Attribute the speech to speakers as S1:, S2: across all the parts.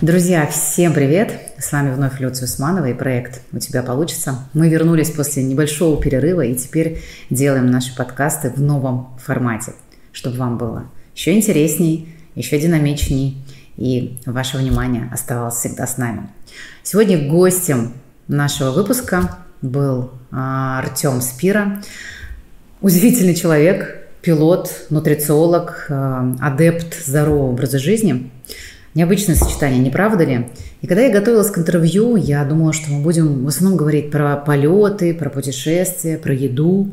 S1: Друзья, всем привет! С вами вновь Люция Усманова и проект «У тебя получится». Мы вернулись после небольшого перерыва и теперь делаем наши подкасты в новом формате, чтобы вам было еще интересней, еще динамичней и ваше внимание оставалось всегда с нами. Сегодня гостем нашего выпуска был а, Артем Спира, удивительный человек, пилот, нутрициолог, а, адепт здорового образа жизни – Необычное сочетание, не правда ли? И когда я готовилась к интервью, я думала, что мы будем в основном говорить про полеты, про путешествия, про еду.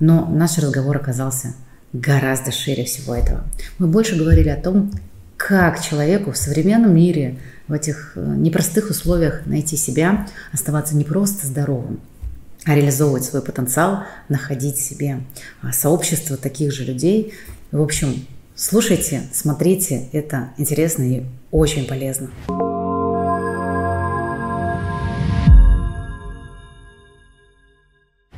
S1: Но наш разговор оказался гораздо шире всего этого. Мы больше говорили о том, как человеку в современном мире, в этих э, непростых условиях найти себя, оставаться не просто здоровым, а реализовывать свой потенциал, находить себе а, сообщество таких же людей. В общем, Слушайте, смотрите, это интересно и очень полезно.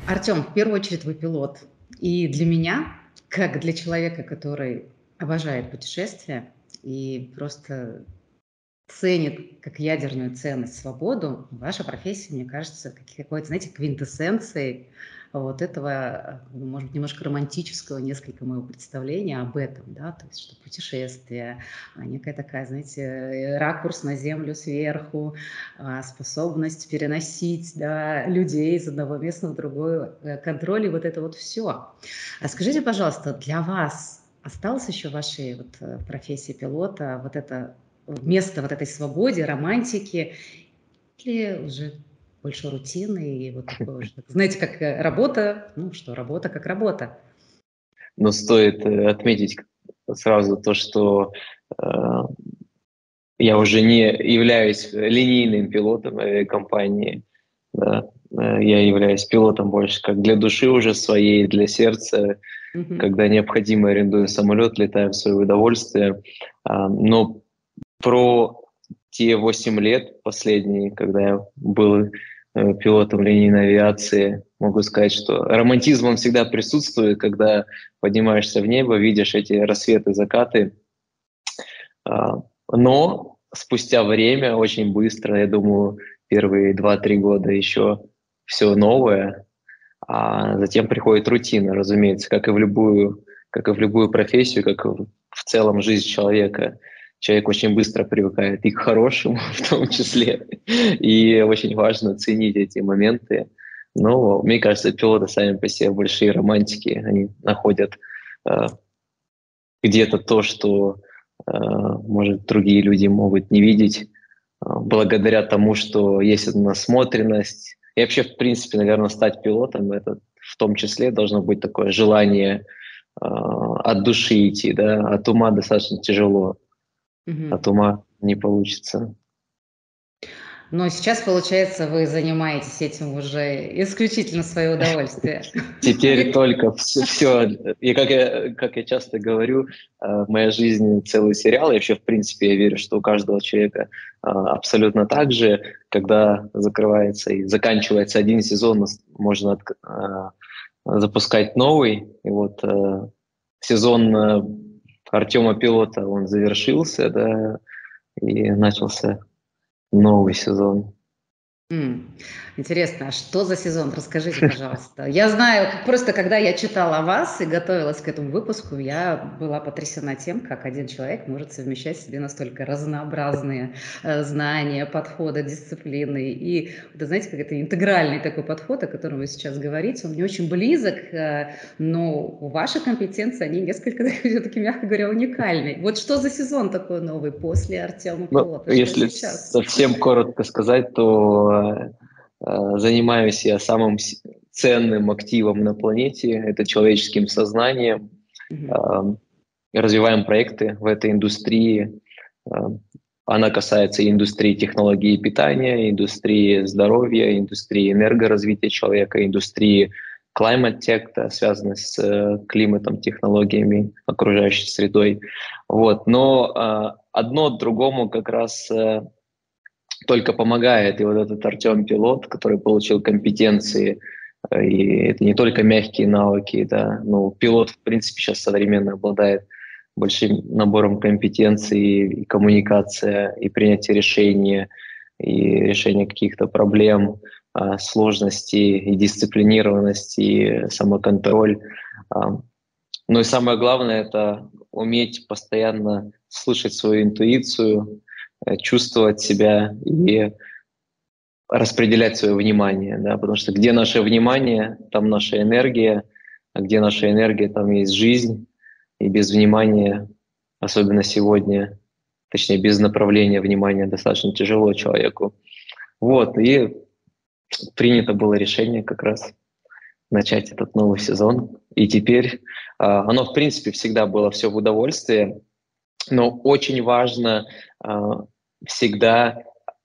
S1: Артем, в первую очередь вы пилот. И для меня, как для человека, который обожает путешествия и просто ценит как ядерную ценность свободу, ваша профессия, мне кажется, какой-то, знаете, квинтэссенцией вот этого, э, может быть, немножко романтического несколько моего представления об этом, да, то есть что путешествие, а, некая такая, знаете, э, ракурс на землю сверху, а, способность переносить, да, людей из одного места в другое, э, контроль и вот это вот все. А скажите, пожалуйста, для вас осталось еще в вашей вот профессии пилота вот это место вот этой свободе, романтики, или уже больше рутины и вот такое, знаете, как э, работа, ну что, работа как работа.
S2: Но стоит э, отметить сразу то, что э, я уже не являюсь линейным пилотом компании, да, э, я являюсь пилотом больше как для души уже своей, для сердца, mm-hmm. когда необходимо арендую самолет, летаю в свое удовольствие. Но про те 8 лет последние, когда я был э, пилотом линейной авиации, могу сказать, что романтизм он всегда присутствует, когда поднимаешься в небо, видишь эти рассветы, закаты. А, но спустя время, очень быстро, я думаю, первые 2-3 года еще все новое, а затем приходит рутина, разумеется, как и в любую, как и в любую профессию, как и в целом жизнь человека – человек очень быстро привыкает и к хорошему в том числе. И очень важно ценить эти моменты. Но мне кажется, пилоты сами по себе большие романтики. Они находят э, где-то то, что, э, может, другие люди могут не видеть, э, благодаря тому, что есть эта насмотренность. И вообще, в принципе, наверное, стать пилотом, это в том числе должно быть такое желание э, от души идти, да, от ума достаточно тяжело угу. от ума не получится.
S1: Но сейчас, получается, вы занимаетесь этим уже исключительно в свое удовольствие.
S2: Теперь только все. И как я, как я часто говорю, э, моя жизнь целый сериал. И вообще, в принципе, я верю, что у каждого человека э, абсолютно так же. Когда закрывается и заканчивается один сезон, можно э, запускать новый. И вот сезон Артема Пилота он завершился, да, и начался новый сезон.
S1: Интересно, а что за сезон? Расскажите, пожалуйста. Я знаю, просто когда я читала о вас и готовилась к этому выпуску, я была потрясена тем, как один человек может совмещать в себе настолько разнообразные э, знания, подходы, дисциплины. И, вы знаете, как это интегральный такой подход, о котором вы сейчас говорите, он мне очень близок, э, но ваши компетенции, они несколько, все-таки, мягко говоря, уникальны. Вот что за сезон такой новый после Артема
S2: ну, Пилота? Если совсем коротко сказать, то Э, занимаюсь я самым ценным активом на планете, это человеческим сознанием. Mm-hmm. Развиваем проекты в этой индустрии. Она касается индустрии технологий питания, индустрии здоровья, индустрии энергоразвития человека, индустрии climate tech, связанной с э, климатом, технологиями, окружающей средой. Вот. Но одно другому как раз только помогает. И вот этот Артем Пилот, который получил компетенции, э, и это не только мягкие навыки, да, ну, пилот, в принципе, сейчас современно обладает большим набором компетенций, и коммуникация, и принятие решений, и решение каких-то проблем, а, сложностей, и дисциплинированность, и самоконтроль. А, ну и самое главное — это уметь постоянно слышать свою интуицию, чувствовать себя и распределять свое внимание, да, потому что где наше внимание, там наша энергия, а где наша энергия, там есть жизнь, и без внимания, особенно сегодня, точнее, без направления внимания достаточно тяжело человеку. Вот, и принято было решение как раз начать этот новый сезон. И теперь а, оно, в принципе, всегда было все в удовольствие, но очень важно а, всегда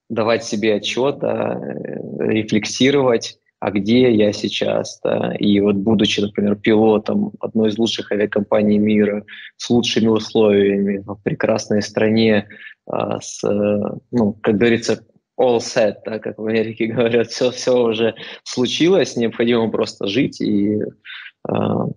S2: давать себе отчет, э, рефлексировать, а где я сейчас, да, и вот будучи, например, пилотом одной из лучших авиакомпаний мира, с лучшими условиями, в прекрасной стране, а, с, ну, как говорится, all set, да, как в Америке говорят, все, все уже случилось, необходимо просто жить и а,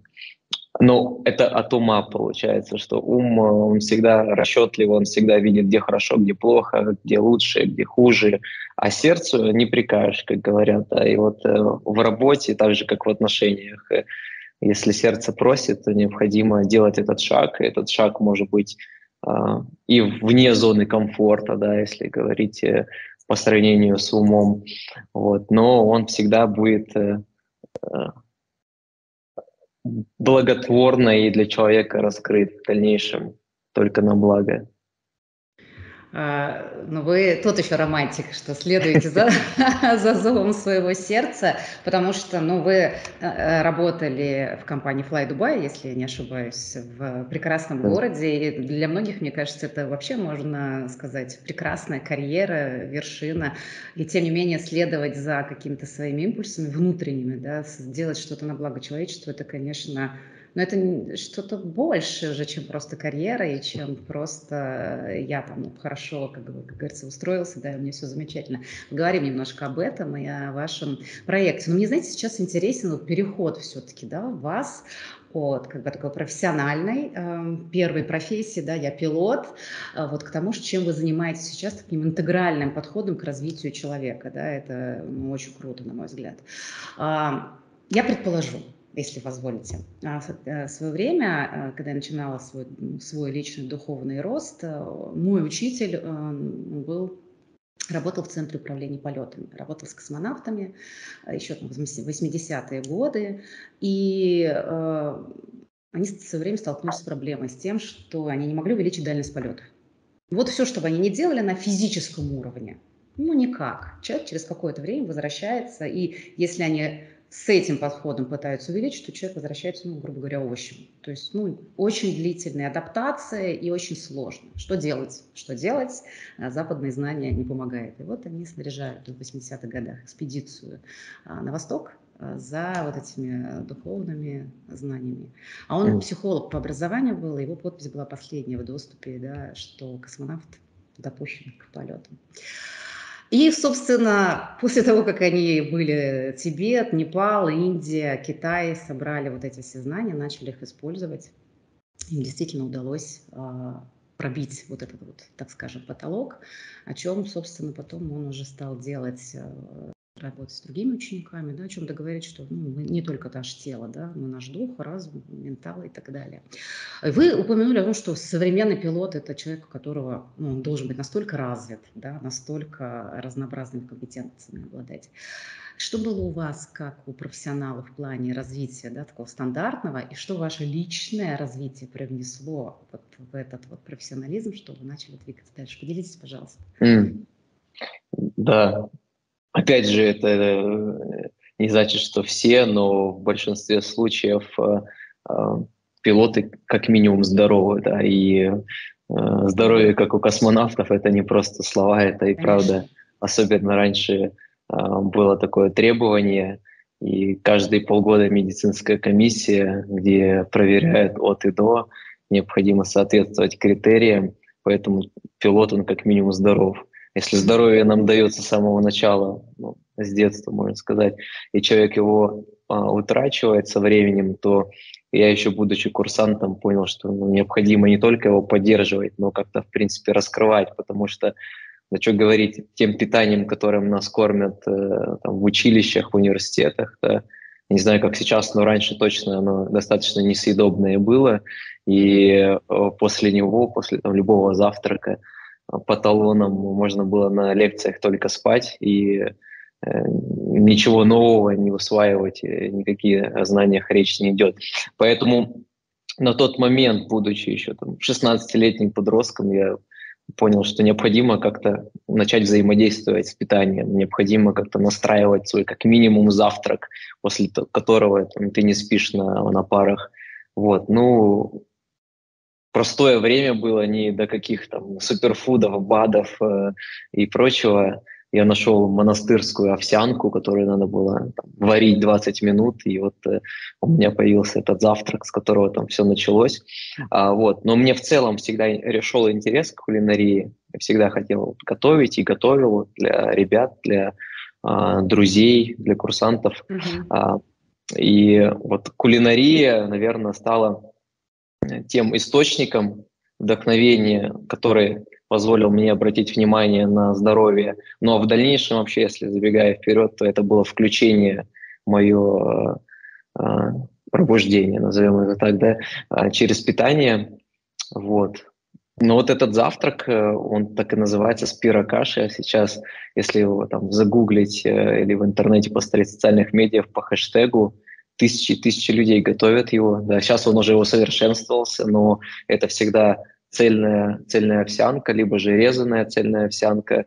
S2: но это от ума получается, что ум, он всегда расчетлив, он всегда видит, где хорошо, где плохо, где лучше, где хуже. А сердцу не прикажешь, как говорят. Да? И вот э, в работе, так же, как в отношениях, э, если сердце просит, то необходимо делать этот шаг. И этот шаг может быть э, и вне зоны комфорта, да, если говорить э, по сравнению с умом. Вот. Но он всегда будет... Благотворно и для человека раскрыт в дальнейшем только на благо.
S1: А, ну, вы тот еще романтик, что следуете за, за зовом своего сердца, потому что, ну, вы э, э, работали в компании Fly Dubai, если я не ошибаюсь, в прекрасном городе, и для многих, мне кажется, это вообще, можно сказать, прекрасная карьера, вершина, и тем не менее следовать за какими-то своими импульсами внутренними, да, сделать что-то на благо человечества, это, конечно, но это что-то больше уже, чем просто карьера, и чем просто э, я там ну, хорошо, как, как говорится, устроился, да, у меня все замечательно. Говорим немножко об этом и о вашем проекте. Но мне, знаете, сейчас интересен вот переход все-таки, да, вас от как бы такой профессиональной э, первой профессии, да, я пилот, э, вот к тому, чем вы занимаетесь сейчас таким интегральным подходом к развитию человека, да, это ну, очень круто, на мой взгляд. Э, я предположу, если позволите. А, э, в свое время, э, когда я начинала свой, свой личный духовный рост, э, мой учитель был работал в Центре управления полетами, работал с космонавтами еще там, в 80-е годы, и э, они в свое время столкнулись с проблемой, с тем, что они не могли увеличить дальность полетов. Вот все, что бы они ни делали на физическом уровне, ну никак. Человек через какое-то время возвращается, и если они с этим подходом пытаются увеличить, то человек возвращается, ну, грубо говоря, овощем. То есть, ну, очень длительная адаптация и очень сложно. Что делать? Что делать? А западные знания не помогают. И вот они снаряжают в 80-х годах экспедицию а, на восток а, за вот этими духовными знаниями. А он психолог по образованию был, его подпись была последняя в доступе, да, что космонавт допущен к полетам. И, собственно, после того, как они были Тибет, Непал, Индия, Китай, собрали вот эти все знания, начали их использовать, им действительно удалось а, пробить вот этот вот, так скажем, потолок, о чем, собственно, потом он уже стал делать а, работать с другими учениками, да, о чем-то говорить, что ну, мы не только наше тело, да, мы наш дух, разум, ментал и так далее. Вы упомянули о том, что современный пилот – это человек, у которого ну, он должен быть настолько развит, да, настолько разнообразными компетенциями обладать. Что было у вас, как у профессионалов в плане развития да, такого стандартного, и что ваше личное развитие привнесло вот в этот вот профессионализм, что вы начали двигаться дальше? Поделитесь, пожалуйста.
S2: Mm. Да, Опять же, это э, не значит, что все, но в большинстве случаев э, э, пилоты как минимум здоровы, да, и здоровье, как у космонавтов, это не просто слова, это и правда. Особенно раньше было такое требование, и каждые полгода медицинская комиссия, где проверяют от и до, необходимо соответствовать критериям, поэтому пилот, он как минимум здоров. Если здоровье нам дается с самого начала, ну, с детства, можно сказать, и человек его а, утрачивает со временем, то я еще, будучи курсантом, понял, что ну, необходимо не только его поддерживать, но как-то, в принципе, раскрывать, потому что, ну, что говорить, тем питанием, которым нас кормят э, там, в училищах, в университетах, да, не знаю, как сейчас, но раньше точно оно достаточно несъедобное было, и э, после него, после там, любого завтрака по талонам можно было на лекциях только спать, и Э, ничего нового не усваивать, э, никакие о знаниях речь не идет. Поэтому на тот момент, будучи еще там 16-летним подростком, я понял, что необходимо как-то начать взаимодействовать с питанием, необходимо как-то настраивать свой как минимум завтрак, после которого там, ты не спишь на, на парах. Вот, ну, простое время было не до каких там суперфудов, БАДов э, и прочего я нашел монастырскую овсянку, которую надо было там, варить 20 минут, и вот э, у меня появился этот завтрак, с которого там все началось. А, вот. Но мне в целом всегда решил интерес к кулинарии. Я всегда хотел готовить и готовил для ребят, для а, друзей, для курсантов. Mm-hmm. А, и вот кулинария, наверное, стала тем источником вдохновения, который позволил мне обратить внимание на здоровье. Но в дальнейшем вообще, если забегая вперед, то это было включение мое э, э, пробуждение, назовем это так, да, э, через питание. Вот. Но вот этот завтрак, он так и называется спирокаша. Сейчас, если его там загуглить или в интернете поставить в социальных медиа по хэштегу, тысячи тысячи людей готовят его. Да, сейчас он уже усовершенствовался, но это всегда цельная, цельная овсянка, либо же резаная цельная овсянка,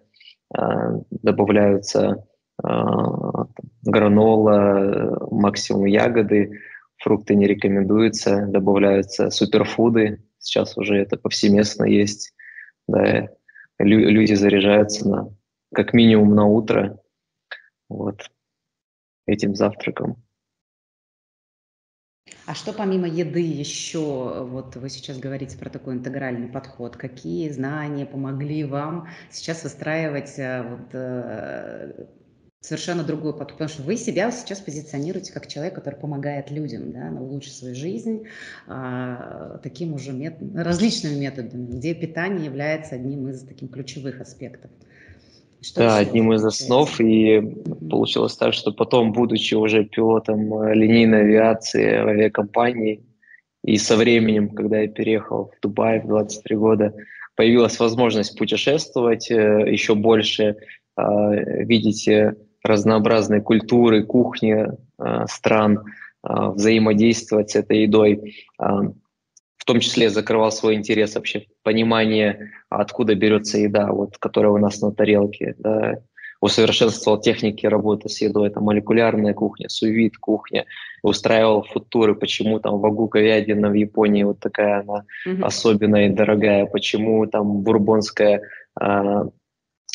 S2: а, добавляются а, гранола, максимум ягоды, фрукты не рекомендуются, добавляются суперфуды, сейчас уже это повсеместно есть, да, люди заряжаются на, как минимум на утро вот, этим завтраком.
S1: А что помимо еды еще, вот вы сейчас говорите про такой интегральный подход, какие знания помогли вам сейчас выстраивать э, вот, э, совершенно другой подход, потому что вы себя сейчас позиционируете как человек, который помогает людям да, улучшить свою жизнь а, таким уже мет... различными методами, где питание является одним из таких ключевых аспектов.
S2: Что да, одним из основ. И получилось так, что потом, будучи уже пилотом э, линейной авиации в авиакомпании, и со временем, когда я переехал в Дубай в 23 года, появилась возможность путешествовать э, еще больше, а, видеть э, разнообразные культуры, кухни стран, а, взаимодействовать с этой едой. В том числе закрывал свой интерес вообще понимание, откуда берется еда, вот, которая у нас на тарелке, да, усовершенствовал техники работы с едой, это молекулярная кухня, сувид кухня, устраивал футуры, почему там вагу говядина в Японии вот такая она mm-hmm. особенная и дорогая, почему там бурбонская а,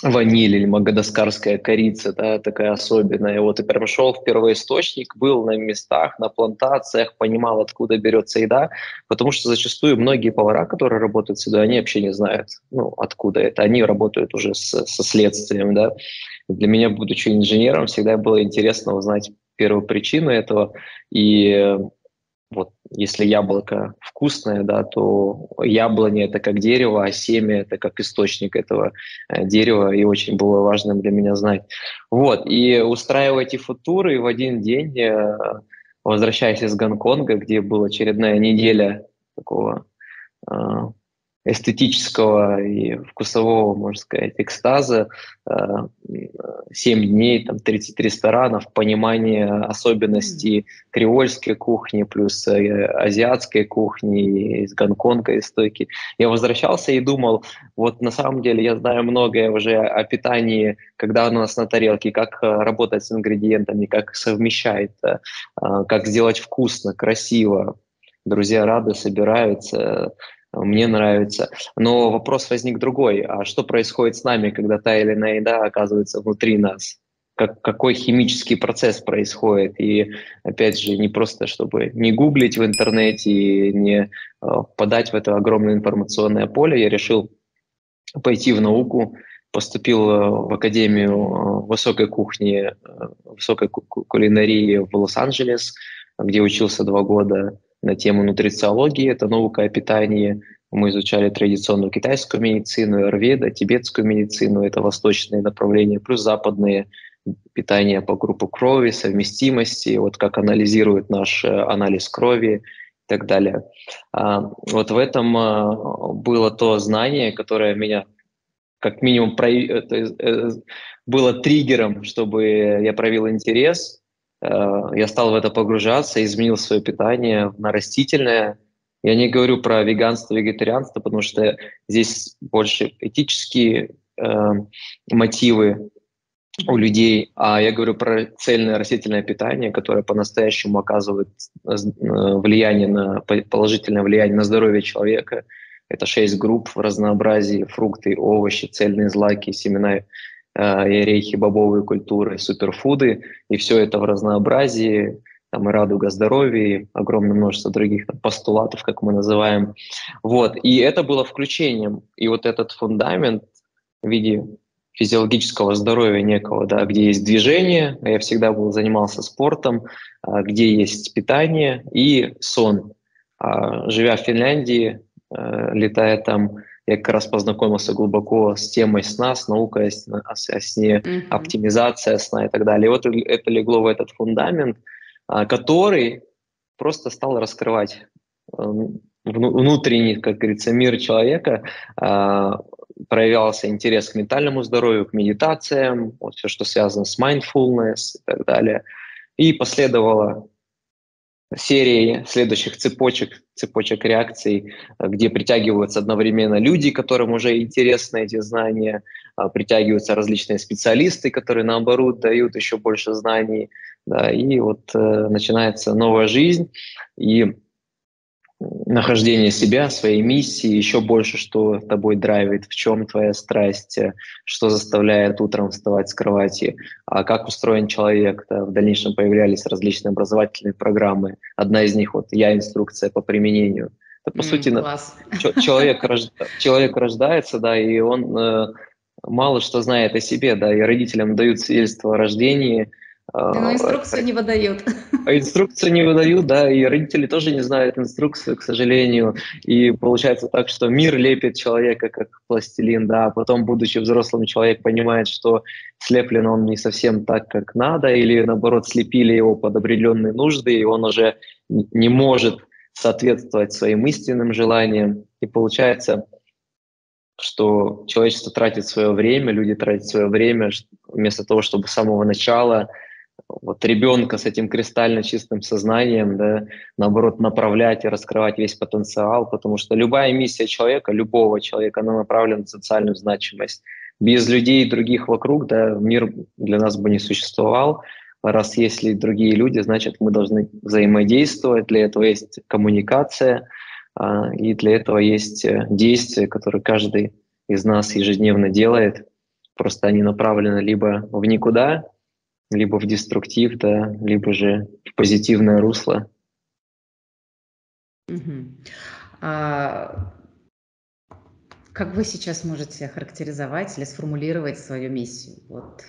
S2: ваниль или магадаскарская корица, да, такая особенная. Вот и прям в первоисточник, был на местах, на плантациях, понимал, откуда берется еда, потому что зачастую многие повара, которые работают с едой, они вообще не знают, ну, откуда это. Они работают уже с, со следствием, да. Для меня, будучи инженером, всегда было интересно узнать первую причину этого, и если яблоко вкусное, да, то яблони это как дерево, а семя это как источник этого э, дерева, и очень было важно для меня знать. Вот, и устраивать эти футуры в один день, э, возвращаясь из Гонконга, где была очередная неделя такого э, эстетического и вкусового, можно сказать, экстаза. Э, семь дней, там 30 ресторанов, понимание особенностей креольской кухни плюс э, азиатской кухни из Гонконга, из стойки. Я возвращался и думал, вот на самом деле я знаю многое уже о питании, когда оно у нас на тарелке, как э, работать с ингредиентами, как совмещать, как сделать вкусно, красиво. Друзья рады, собираются, мне нравится. Но вопрос возник другой. А что происходит с нами, когда та или иная еда оказывается внутри нас? Как, какой химический процесс происходит? И опять же, не просто, чтобы не гуглить в интернете и не э, подать в это огромное информационное поле, я решил пойти в науку, поступил э, в Академию э, высокой кухни, э, высокой кулинарии в Лос-Анджелес, где учился два года на тему нутрициологии, это наука о питании. Мы изучали традиционную китайскую медицину, аюрведа, тибетскую медицину, это восточные направления, плюс западные питание по группу крови, совместимости, вот как анализирует наш э, анализ крови и так далее. А, вот в этом а, было то знание, которое меня как минимум э, было триггером, чтобы я проявил интерес. Э, я стал в это погружаться, изменил свое питание на растительное. Я не говорю про веганство, вегетарианство, потому что здесь больше этические э, мотивы у людей, а я говорю про цельное растительное питание, которое по-настоящему оказывает э, влияние на положительное влияние на здоровье человека. Это шесть групп в разнообразии: фрукты, овощи, цельные злаки, семена, э, орехи, бобовые культуры, суперфуды, и все это в разнообразии. Там и радуга здоровья, и огромное множество других там, постулатов, как мы называем. Вот. И это было включением. И вот этот фундамент в виде физиологического здоровья некого, да, где есть движение, я всегда был, занимался спортом, а, где есть питание и сон. А, живя в Финляндии, а, летая там, я как раз познакомился глубоко с темой сна, с наукой о сне, mm-hmm. оптимизация сна и так далее. И вот это легло в этот фундамент, который просто стал раскрывать внутренний, как говорится, мир человека, проявлялся интерес к ментальному здоровью, к медитациям, вот все, что связано с mindfulness и так далее. И последовала серия следующих цепочек, цепочек реакций, где притягиваются одновременно люди, которым уже интересны эти знания, а, притягиваются различные специалисты, которые, наоборот, дают еще больше знаний, да, и вот э, начинается новая жизнь, и нахождение себя, своей миссии, еще больше, что тобой драйвит, в чем твоя страсть, э, что заставляет утром вставать с кровати, а как устроен человек. Да, в дальнейшем появлялись различные образовательные программы. Одна из них вот «Я инструкция по применению». Это, по mm, сути, класс. человек, человек рождается, да, и он э, мало что знает о себе, да, и родителям дают свидетельство о рождении –
S1: но инструкцию не выдают.
S2: А инструкцию не выдают, да, и родители тоже не знают инструкцию, к сожалению. И получается так, что мир лепит человека как пластилин, да, а потом, будучи взрослым, человек понимает, что слеплен он не совсем так, как надо, или наоборот слепили его под определенные нужды, и он уже не может соответствовать своим истинным желаниям. И получается, что человечество тратит свое время, люди тратят свое время вместо того, чтобы с самого начала вот ребенка с этим кристально чистым сознанием, да, наоборот, направлять и раскрывать весь потенциал, потому что любая миссия человека, любого человека, она направлена на социальную значимость. Без людей и других вокруг, да, мир для нас бы не существовал. Раз есть ли другие люди, значит, мы должны взаимодействовать, для этого есть коммуникация, а, и для этого есть э, действия, которые каждый из нас ежедневно делает. Просто они направлены либо в никуда, либо в деструктив, да, либо же в позитивное русло.
S1: Угу. А, как вы сейчас можете характеризовать или сформулировать свою миссию? Вот.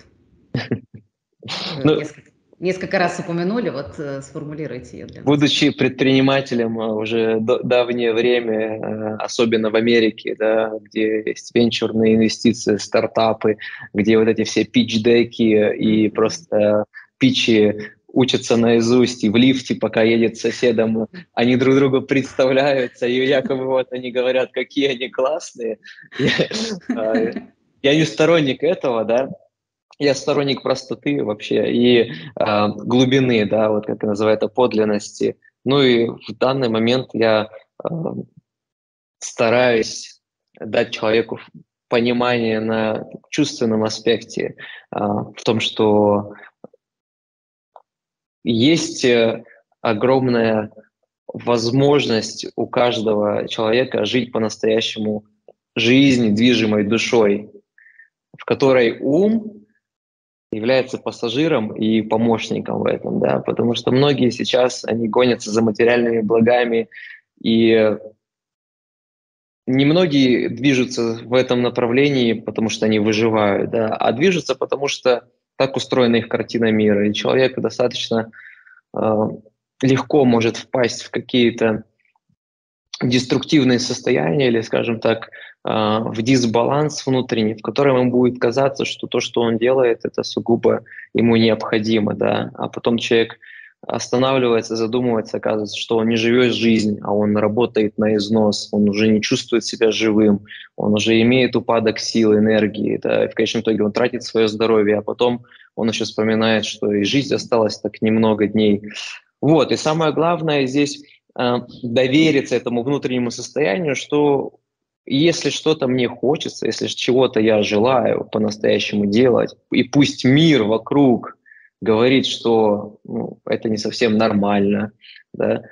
S1: Ну, несколько Несколько раз упомянули, вот э, сформулируйте ее для нас.
S2: Будучи предпринимателем э, уже давнее время, э, особенно в Америке, да, где есть венчурные инвестиции, стартапы, где вот эти все пич-деки и просто питчи учатся наизусть, и в лифте, пока едет с соседом, они друг друга представляются, и якобы вот они говорят, какие они классные. Я не сторонник этого, да, я сторонник простоты вообще и э, глубины, да, вот как называют подлинности. Ну и в данный момент я э, стараюсь дать человеку понимание на чувственном аспекте, э, в том, что есть э, огромная возможность у каждого человека жить по-настоящему жизнь, движимой душой, в которой ум является пассажиром и помощником в этом, да, потому что многие сейчас, они гонятся за материальными благами, и немногие движутся в этом направлении, потому что они выживают, да, а движутся, потому что так устроена их картина мира, и человек достаточно э, легко может впасть в какие-то деструктивные состояния или, скажем так, в дисбаланс внутренний, в котором ему будет казаться, что то, что он делает, это сугубо ему необходимо, да, а потом человек останавливается, задумывается, оказывается, что он не живет жизнь, а он работает на износ, он уже не чувствует себя живым, он уже имеет упадок сил, энергии, да, и в конечном итоге он тратит свое здоровье, а потом он еще вспоминает, что и жизнь осталась так немного дней. Вот, и самое главное здесь э, довериться этому внутреннему состоянию, что если что-то мне хочется, если чего-то я желаю по-настоящему делать, и пусть мир вокруг говорит, что ну, это не совсем нормально, да,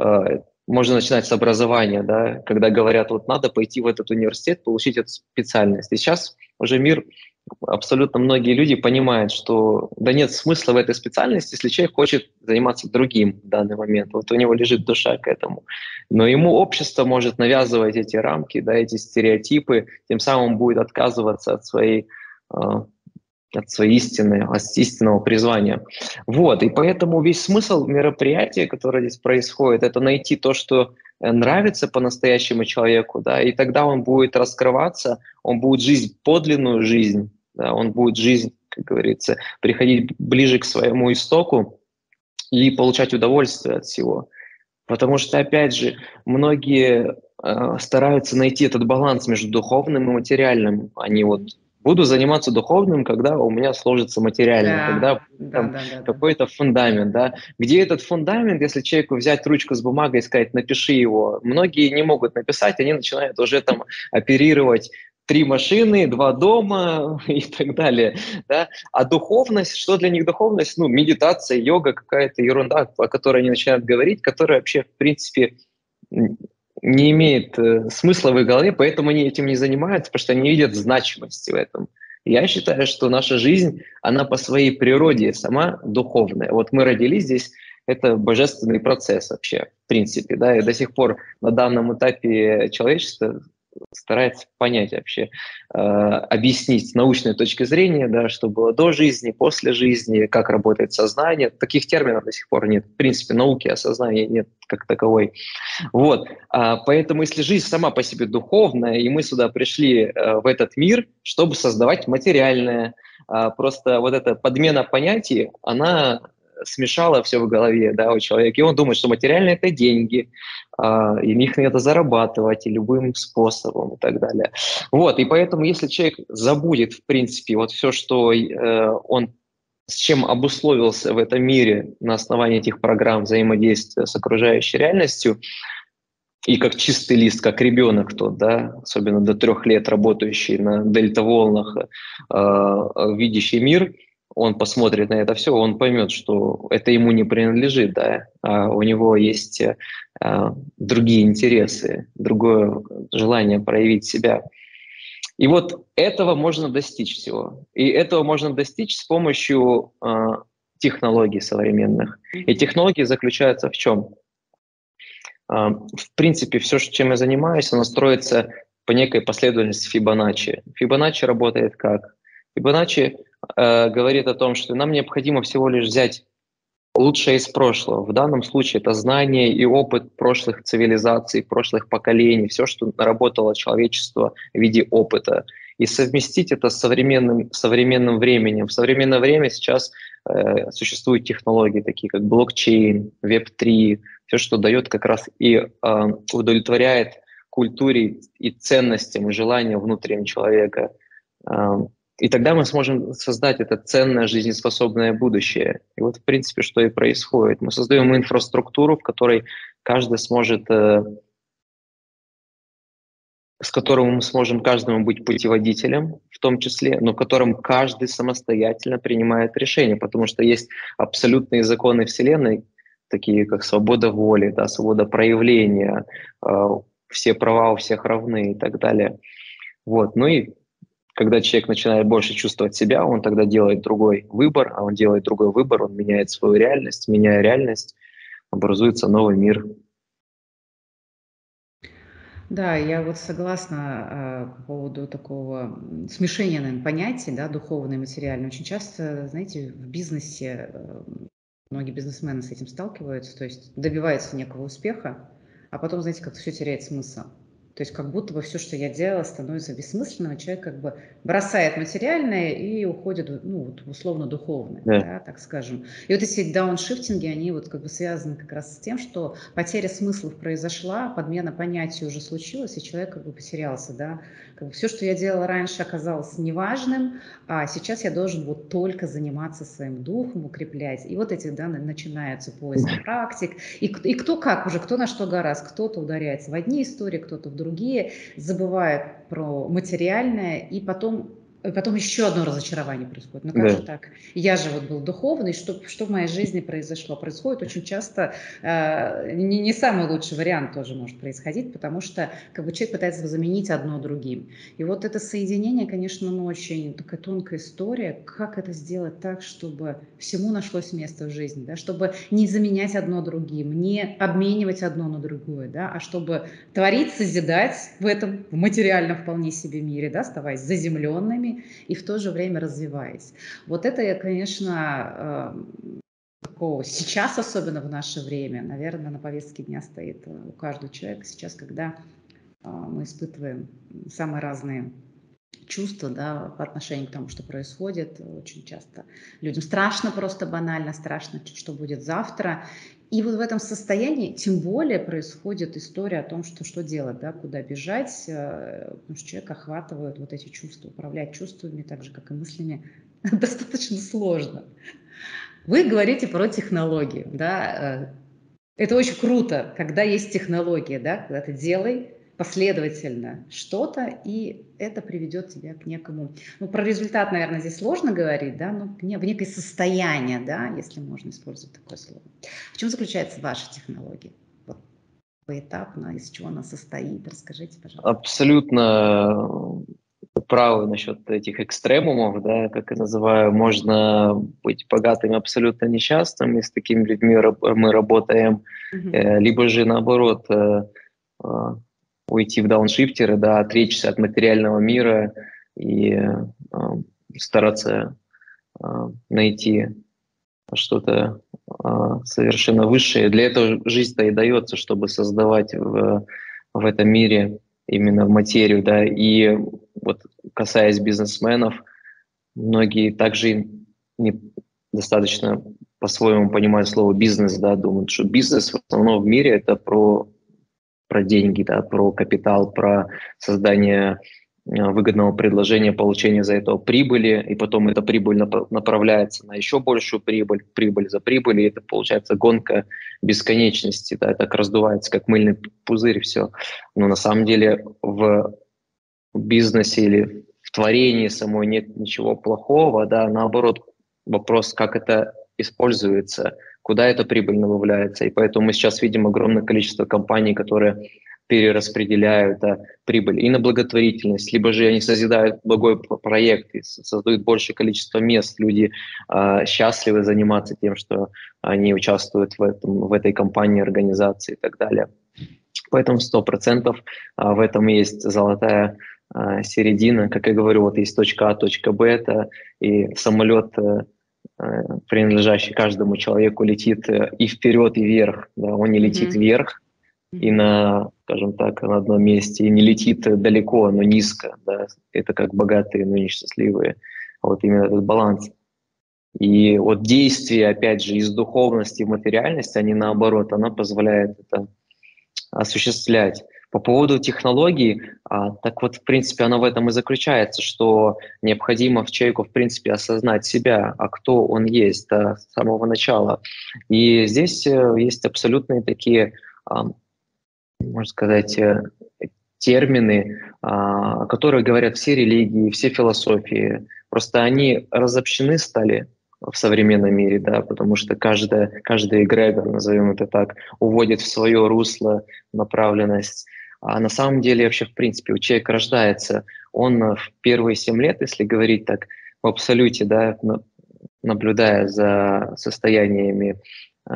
S2: э, можно начинать с образования, да, когда говорят, вот надо пойти в этот университет, получить эту специальность. И сейчас уже мир абсолютно многие люди понимают, что да нет смысла в этой специальности, если человек хочет заниматься другим в данный момент. Вот у него лежит душа к этому. Но ему общество может навязывать эти рамки, да, эти стереотипы, тем самым будет отказываться от своей а, от своей истины, от истинного призвания. Вот, и поэтому весь смысл мероприятия, которое здесь происходит, это найти то, что э, нравится по-настоящему человеку, да, и тогда он будет раскрываться, он будет жить подлинную жизнь, да, он будет жизнь, как говорится, приходить ближе к своему истоку и получать удовольствие от всего. Потому что, опять же, многие э, стараются найти этот баланс между духовным и материальным. Они вот буду заниматься духовным, когда у меня сложится материальное, да, когда да, там, да, да, какой-то фундамент, да. Где этот фундамент, если человеку взять ручку с бумагой и сказать, напиши его, многие не могут написать, они начинают уже там оперировать три машины, два дома и так далее. Да? А духовность, что для них духовность? Ну, медитация, йога, какая-то ерунда, о которой они начинают говорить, которая вообще, в принципе, не имеет э, смысла в их голове, поэтому они этим не занимаются, потому что они видят значимости в этом. Я считаю, что наша жизнь, она по своей природе сама духовная. Вот мы родились здесь, это божественный процесс вообще, в принципе, да, и до сих пор на данном этапе человечества старается понять вообще, э, объяснить с научной точки зрения, да, что было до жизни, после жизни, как работает сознание. Таких терминов до сих пор нет. В принципе, науки о сознании нет как таковой. Вот. А, поэтому если жизнь сама по себе духовная, и мы сюда пришли э, в этот мир, чтобы создавать материальное, а, просто вот эта подмена понятий, она смешало все в голове да, у человека, и он думает, что материальные – это деньги, э, и их надо зарабатывать и любым способом и так далее. Вот, и поэтому если человек забудет, в принципе, вот все, что э, он с чем обусловился в этом мире на основании этих программ взаимодействия с окружающей реальностью, и как чистый лист, как ребенок тот, да, особенно до трех лет работающий на дельта-волнах, э, видящий мир – он посмотрит на это все, он поймет, что это ему не принадлежит, да, а у него есть а, другие интересы, другое желание проявить себя. И вот этого можно достичь всего. И этого можно достичь с помощью а, технологий современных. И технологии заключаются в чем? А, в принципе, все, чем я занимаюсь, оно строится по некой последовательности Фибоначчи. Фибоначчи работает как? Фибоначчи э, говорит о том, что нам необходимо всего лишь взять лучшее из прошлого. В данном случае это знание и опыт прошлых цивилизаций, прошлых поколений, все, что наработало человечество в виде опыта, и совместить это с современным, современным временем. В современное время сейчас э, существуют технологии, такие как блокчейн, веб-3, все, что дает как раз и э, удовлетворяет культуре и ценностям и желаниям внутреннего человека. Э, и тогда мы сможем создать это ценное жизнеспособное будущее. И вот, в принципе, что и происходит. Мы создаем инфраструктуру, в которой каждый сможет, э, с которым мы сможем каждому быть путеводителем, в том числе, но в котором каждый самостоятельно принимает решения, потому что есть абсолютные законы Вселенной, такие как свобода воли, да, свобода проявления, э, все права у всех равны и так далее. Вот. Ну и когда человек начинает больше чувствовать себя, он тогда делает другой выбор, а он делает другой выбор, он меняет свою реальность, меняя реальность, образуется новый мир.
S1: Да, я вот согласна э, по поводу такого смешения, наверное, понятий, да, духовное и материальное. Очень часто, знаете, в бизнесе э, многие бизнесмены с этим сталкиваются, то есть добиваются некого успеха, а потом, знаете, как все теряет смысл. То есть как будто бы все, что я делала, становится бессмысленным, человек как бы бросает материальное и уходит ну, вот, условно духовное, да. Да, так скажем. И вот эти дауншифтинги, они вот как бы связаны как раз с тем, что потеря смыслов произошла, подмена понятий уже случилась, и человек как бы потерялся. Да? Как бы все, что я делала раньше, оказалось неважным, а сейчас я должен вот только заниматься своим духом, укреплять. И вот эти да, начинаются поиски практик. И, и кто как уже, кто на что гораздо. Кто-то ударяется в одни истории, кто-то в другие, забывают про материальное, и потом потом еще одно разочарование происходит. Ну как да. же так? Я же вот был духовный, что, что в моей жизни произошло? Происходит очень часто, э, не, не самый лучший вариант тоже может происходить, потому что как бы человек пытается заменить одно другим. И вот это соединение, конечно, ну, очень такая тонкая история, как это сделать так, чтобы всему нашлось место в жизни, да? чтобы не заменять одно другим, не обменивать одно на другое, да? а чтобы творить, созидать в этом в материальном вполне себе мире, да? оставаясь заземленными, и в то же время развиваясь. Вот это, конечно, такого сейчас, особенно в наше время, наверное, на повестке дня стоит э, у каждого человека сейчас, когда э, мы испытываем самые разные чувства да, по отношению к тому, что происходит. Очень часто людям страшно, просто банально, страшно, что будет завтра. И вот в этом состоянии тем более происходит история о том, что, что делать, да, куда бежать, э, потому что человек охватывает вот эти чувства, управлять чувствами, так же, как и мыслями, достаточно сложно. Вы говорите про технологии, да, э, это очень круто, когда есть технология, да, когда ты делай, последовательно что-то, и это приведет тебя к некому... Ну, про результат, наверное, здесь сложно говорить, да, но в некое состояние, да, если можно использовать такое слово. В чем заключается ваша технология? Вот поэтапно, из чего она состоит? Расскажите, пожалуйста.
S2: Абсолютно правы насчет этих экстремумов, да, как я называю, можно быть богатым абсолютно несчастным, и с такими людьми мы работаем, mm-hmm. либо же наоборот, э, э, уйти в дауншифтеры, да, отречься от материального мира и э, стараться э, найти что-то э, совершенно высшее. Для этого жизнь-то и дается, чтобы создавать в, в этом мире именно материю, да, и вот касаясь бизнесменов, многие также не достаточно по-своему понимают слово бизнес, да, думают, что бизнес в основном в мире это про про деньги, да, про капитал, про создание э, выгодного предложения, получение за это прибыли, и потом эта прибыль направляется на еще большую прибыль, прибыль за прибыль, и это получается гонка бесконечности, да, так раздувается, как мыльный пузырь все. Но на самом деле в бизнесе или в творении самой нет ничего плохого, да, наоборот, вопрос, как это используется – куда эта прибыль добавляется. И поэтому мы сейчас видим огромное количество компаний, которые перераспределяют да, прибыль и на благотворительность, либо же они созидают благой проект и создают большее количество мест. Люди э, счастливы заниматься тем, что они участвуют в, этом, в этой компании, организации и так далее. Поэтому 100% э, в этом есть золотая э, середина. Как я говорю, вот есть точка А, точка Б, это и самолет Э, принадлежащий каждому человеку, летит э, и вперед, и вверх. Да? Он не летит mm-hmm. вверх и на, скажем так, на одном месте, и не летит далеко, но низко. Да? Это как богатые, но несчастливые. Вот именно этот баланс. И вот действие, опять же, из духовности в материальность, они наоборот, она позволяет это осуществлять. По поводу технологий, а, так вот, в принципе, оно в этом и заключается, что необходимо в человеку, в принципе, осознать себя, а кто он есть да, с самого начала. И здесь э, есть абсолютные такие, а, можно сказать, э, термины, а, которые говорят все религии, все философии. Просто они разобщены стали в современном мире, да, потому что каждая, каждый эгрегор, назовем это так, уводит в свое русло направленность а на самом деле вообще, в принципе, у человека рождается, он в первые семь лет, если говорить так в абсолюте, да, наблюдая за состояниями э,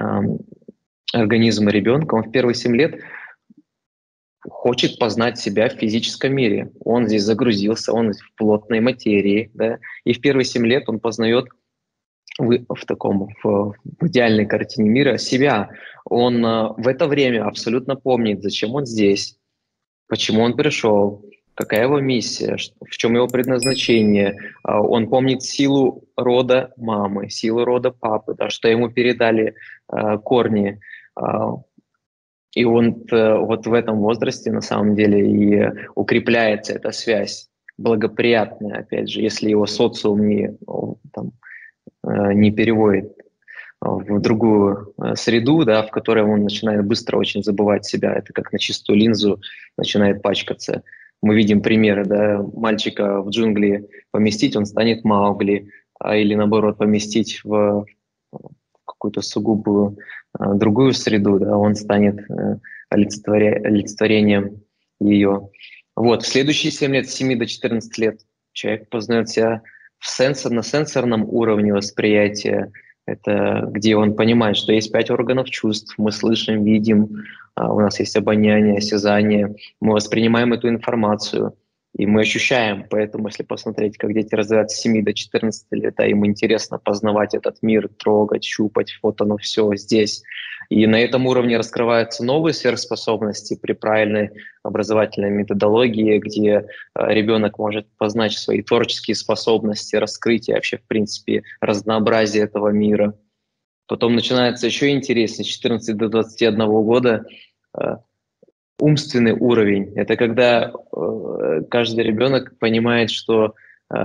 S2: организма ребенка, он в первые семь лет хочет познать себя в физическом мире. Он здесь загрузился, он в плотной материи, да, и в первые семь лет он познает в, в таком в, в идеальной картине мира себя. Он э, в это время абсолютно помнит, зачем он здесь, почему он пришел, какая его миссия, в чем его предназначение. А, он помнит силу рода мамы, силу рода папы, да, что ему передали э, корни. Э, и он э, вот в этом возрасте на самом деле и укрепляется эта связь благоприятная, опять же, если его социум не, там, э, не переводит в другую э, среду, да, в которой он начинает быстро очень забывать себя. Это как на чистую линзу начинает пачкаться. Мы видим примеры, да, мальчика в джунгли поместить, он станет Маугли, а, или наоборот поместить в какую-то сугубую а, другую среду, да, он станет э, олицетворя... олицетворением ее. Вот, в следующие 7 лет, с 7 до 14 лет, человек познает себя в сенсор, на сенсорном уровне восприятия, это где он понимает, что есть пять органов чувств, мы слышим, видим, а, у нас есть обоняние, осязание, мы воспринимаем эту информацию – и мы ощущаем, поэтому если посмотреть, как дети развиваются с 7 до 14 лет, а им интересно познавать этот мир, трогать, щупать, вот оно все здесь. И на этом уровне раскрываются новые сверхспособности при правильной образовательной методологии, где а, ребенок может познать свои творческие способности, раскрытие вообще, в принципе, разнообразие этого мира. Потом начинается еще интереснее, с 14 до 21 года а, умственный уровень. Это когда э, каждый ребенок понимает, что э,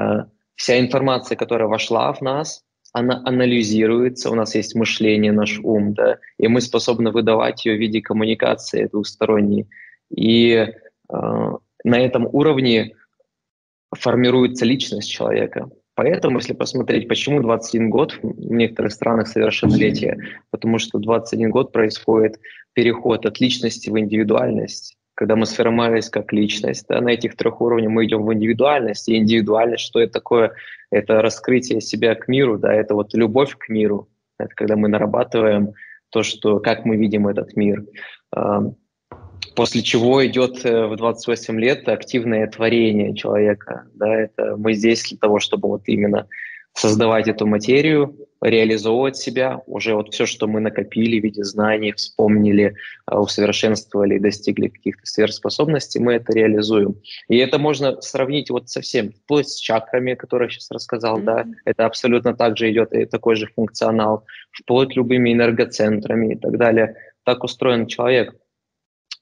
S2: вся информация, которая вошла в нас, она анализируется, у нас есть мышление, наш ум, да, и мы способны выдавать ее в виде коммуникации двусторонней. И э, на этом уровне формируется личность человека. Поэтому, если посмотреть, почему 21 год в некоторых странах совершеннолетие, потому что 21 год происходит переход от личности в индивидуальность. Когда мы сформировались как личность, да, на этих трех уровнях мы идем в индивидуальность. И индивидуальность, что это такое? Это раскрытие себя к миру, да, это вот любовь к миру. Это когда мы нарабатываем то, что, как мы видим этот мир. После чего идет э, в 28 лет активное творение человека. Да, это мы здесь для того, чтобы вот именно создавать эту материю, реализовывать себя, уже вот все, что мы накопили в виде знаний, вспомнили, а, усовершенствовали, достигли каких-то сверхспособностей, мы это реализуем. И это можно сравнить вот совсем, вплоть с чакрами, которые я сейчас рассказал, mm-hmm. да, это абсолютно так же идет, и такой же функционал, вплоть любыми энергоцентрами и так далее. Так устроен человек.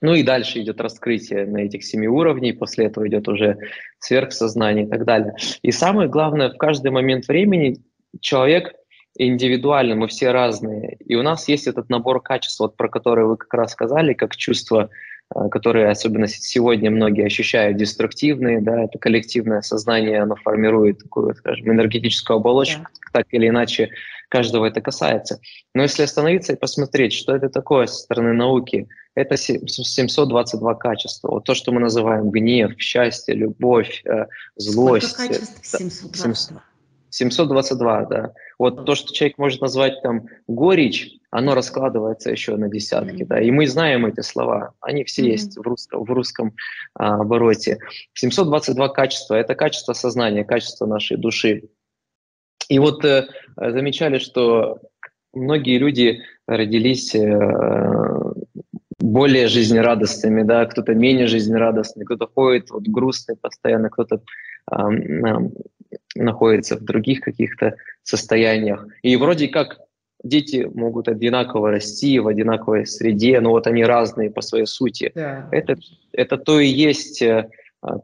S2: Ну и дальше идет раскрытие на этих семи уровней, после этого идет уже сверхсознание и так далее. И самое главное, в каждый момент времени человек индивидуальный, мы все разные. И у нас есть этот набор качеств, вот про которые вы как раз сказали, как чувства, э, которые особенно сегодня многие ощущают деструктивные, да, это коллективное сознание, оно формирует такую, скажем, энергетическую оболочку, да. так или иначе каждого это касается. Но если остановиться и посмотреть, что это такое со стороны науки, это 722 качества. Вот то, что мы называем гнев, счастье, любовь, э, злость.
S1: Сколько качеств? 722.
S2: 722, да. Вот то, что человек может назвать там горечь, оно раскладывается еще на десятки, mm-hmm. да. И мы знаем эти слова, они все mm-hmm. есть в русском, в русском а, обороте. 722 качества – это качество сознания, качество нашей души. И вот э, замечали, что многие люди родились э, более жизнерадостными, да, кто-то менее жизнерадостный, кто-то ходит вот грустный постоянно, кто-то э, находится в других каких-то состояниях. И вроде как дети могут одинаково расти в одинаковой среде, но вот они разные по своей сути. Да. Это, это то и есть э,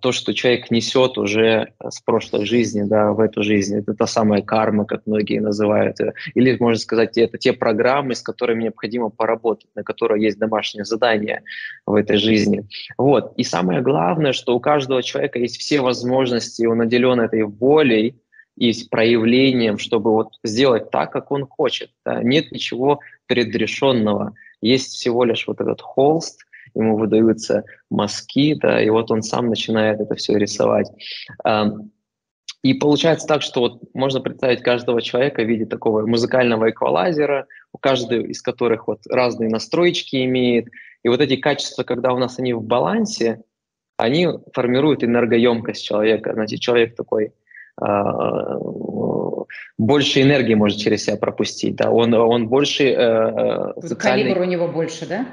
S2: то, что человек несет уже с прошлой жизни, да, в эту жизнь. Это та самая карма, как многие называют. Или, можно сказать, это те программы, с которыми необходимо поработать, на которые есть домашнее задание в этой жизни. Вот. И самое главное, что у каждого человека есть все возможности, он наделен этой волей и проявлением, чтобы вот сделать так, как он хочет. Да. Нет ничего предрешенного. Есть всего лишь вот этот холст, ему выдаются мазки, да, и вот он сам начинает это все рисовать. И получается так, что вот можно представить каждого человека в виде такого музыкального эквалайзера, у каждого из которых вот разные настроечки имеет. И вот эти качества, когда у нас они в балансе, они формируют энергоемкость человека. Значит, человек такой а, больше энергии может через себя пропустить, да, он, он больше... Э,
S1: э социальный... Калибр у него больше, да?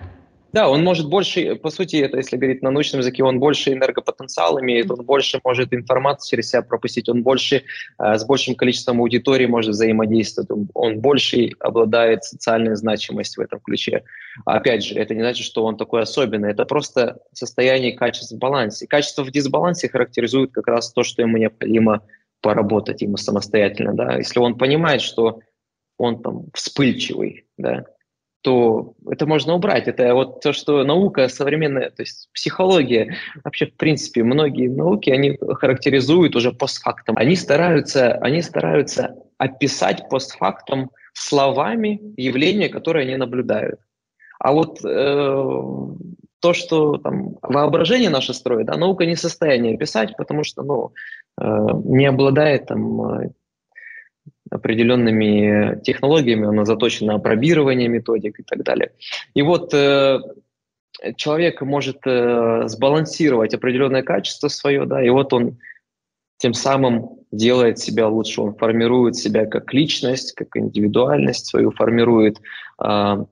S2: Да, он может больше, по сути, это если говорить на научном языке, он больше энергопотенциал имеет, он больше может информацию через себя пропустить, он больше, э, с большим количеством аудитории может взаимодействовать, он, больше обладает социальной значимостью в этом ключе. Опять же, это не значит, что он такой особенный, это просто состояние качества в балансе. Качество в дисбалансе характеризует как раз то, что ему необходимо поработать ему самостоятельно. Да? Если он понимает, что он там вспыльчивый, да, то это можно убрать. Это вот то, что наука современная, то есть психология, вообще, в принципе, многие науки, они характеризуют уже постфактом. Они стараются, они стараются описать постфактом словами явления, которые они наблюдают. А вот э, то, что там воображение наше строит, да, наука не в состоянии описать, потому что ну, э, не обладает там определенными технологиями, она заточена на пробирование методик и так далее. И вот э, человек может э, сбалансировать определенное качество свое, да, и вот он тем самым делает себя лучше, он формирует себя как личность, как индивидуальность свою, формирует, э,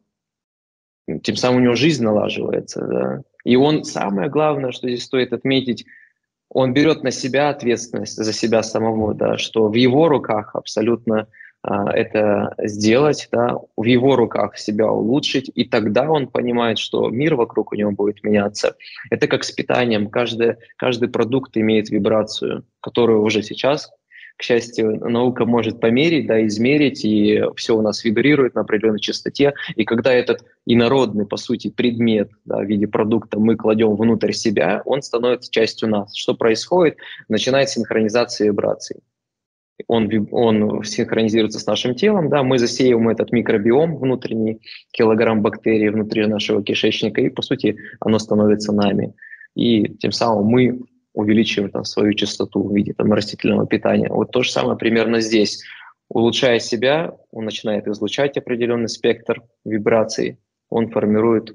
S2: тем самым у него жизнь налаживается, да. И он, самое главное, что здесь стоит отметить, он берет на себя ответственность за себя самого, да, что в его руках абсолютно а, это сделать, да, в его руках себя улучшить, и тогда он понимает, что мир вокруг у него будет меняться. Это как с питанием. Каждый, каждый продукт имеет вибрацию, которую уже сейчас к счастью, наука может померить, да, измерить, и все у нас вибрирует на определенной частоте. И когда этот инородный, по сути, предмет да, в виде продукта мы кладем внутрь себя, он становится частью нас. Что происходит? Начинает синхронизация вибраций. Он, он синхронизируется с нашим телом, да, мы засеиваем этот микробиом внутренний, килограмм бактерий внутри нашего кишечника, и, по сути, оно становится нами. И тем самым мы увеличиваем там, свою частоту в виде там, растительного питания. Вот то же самое примерно здесь. Улучшая себя, он начинает излучать определенный спектр вибраций, он формирует,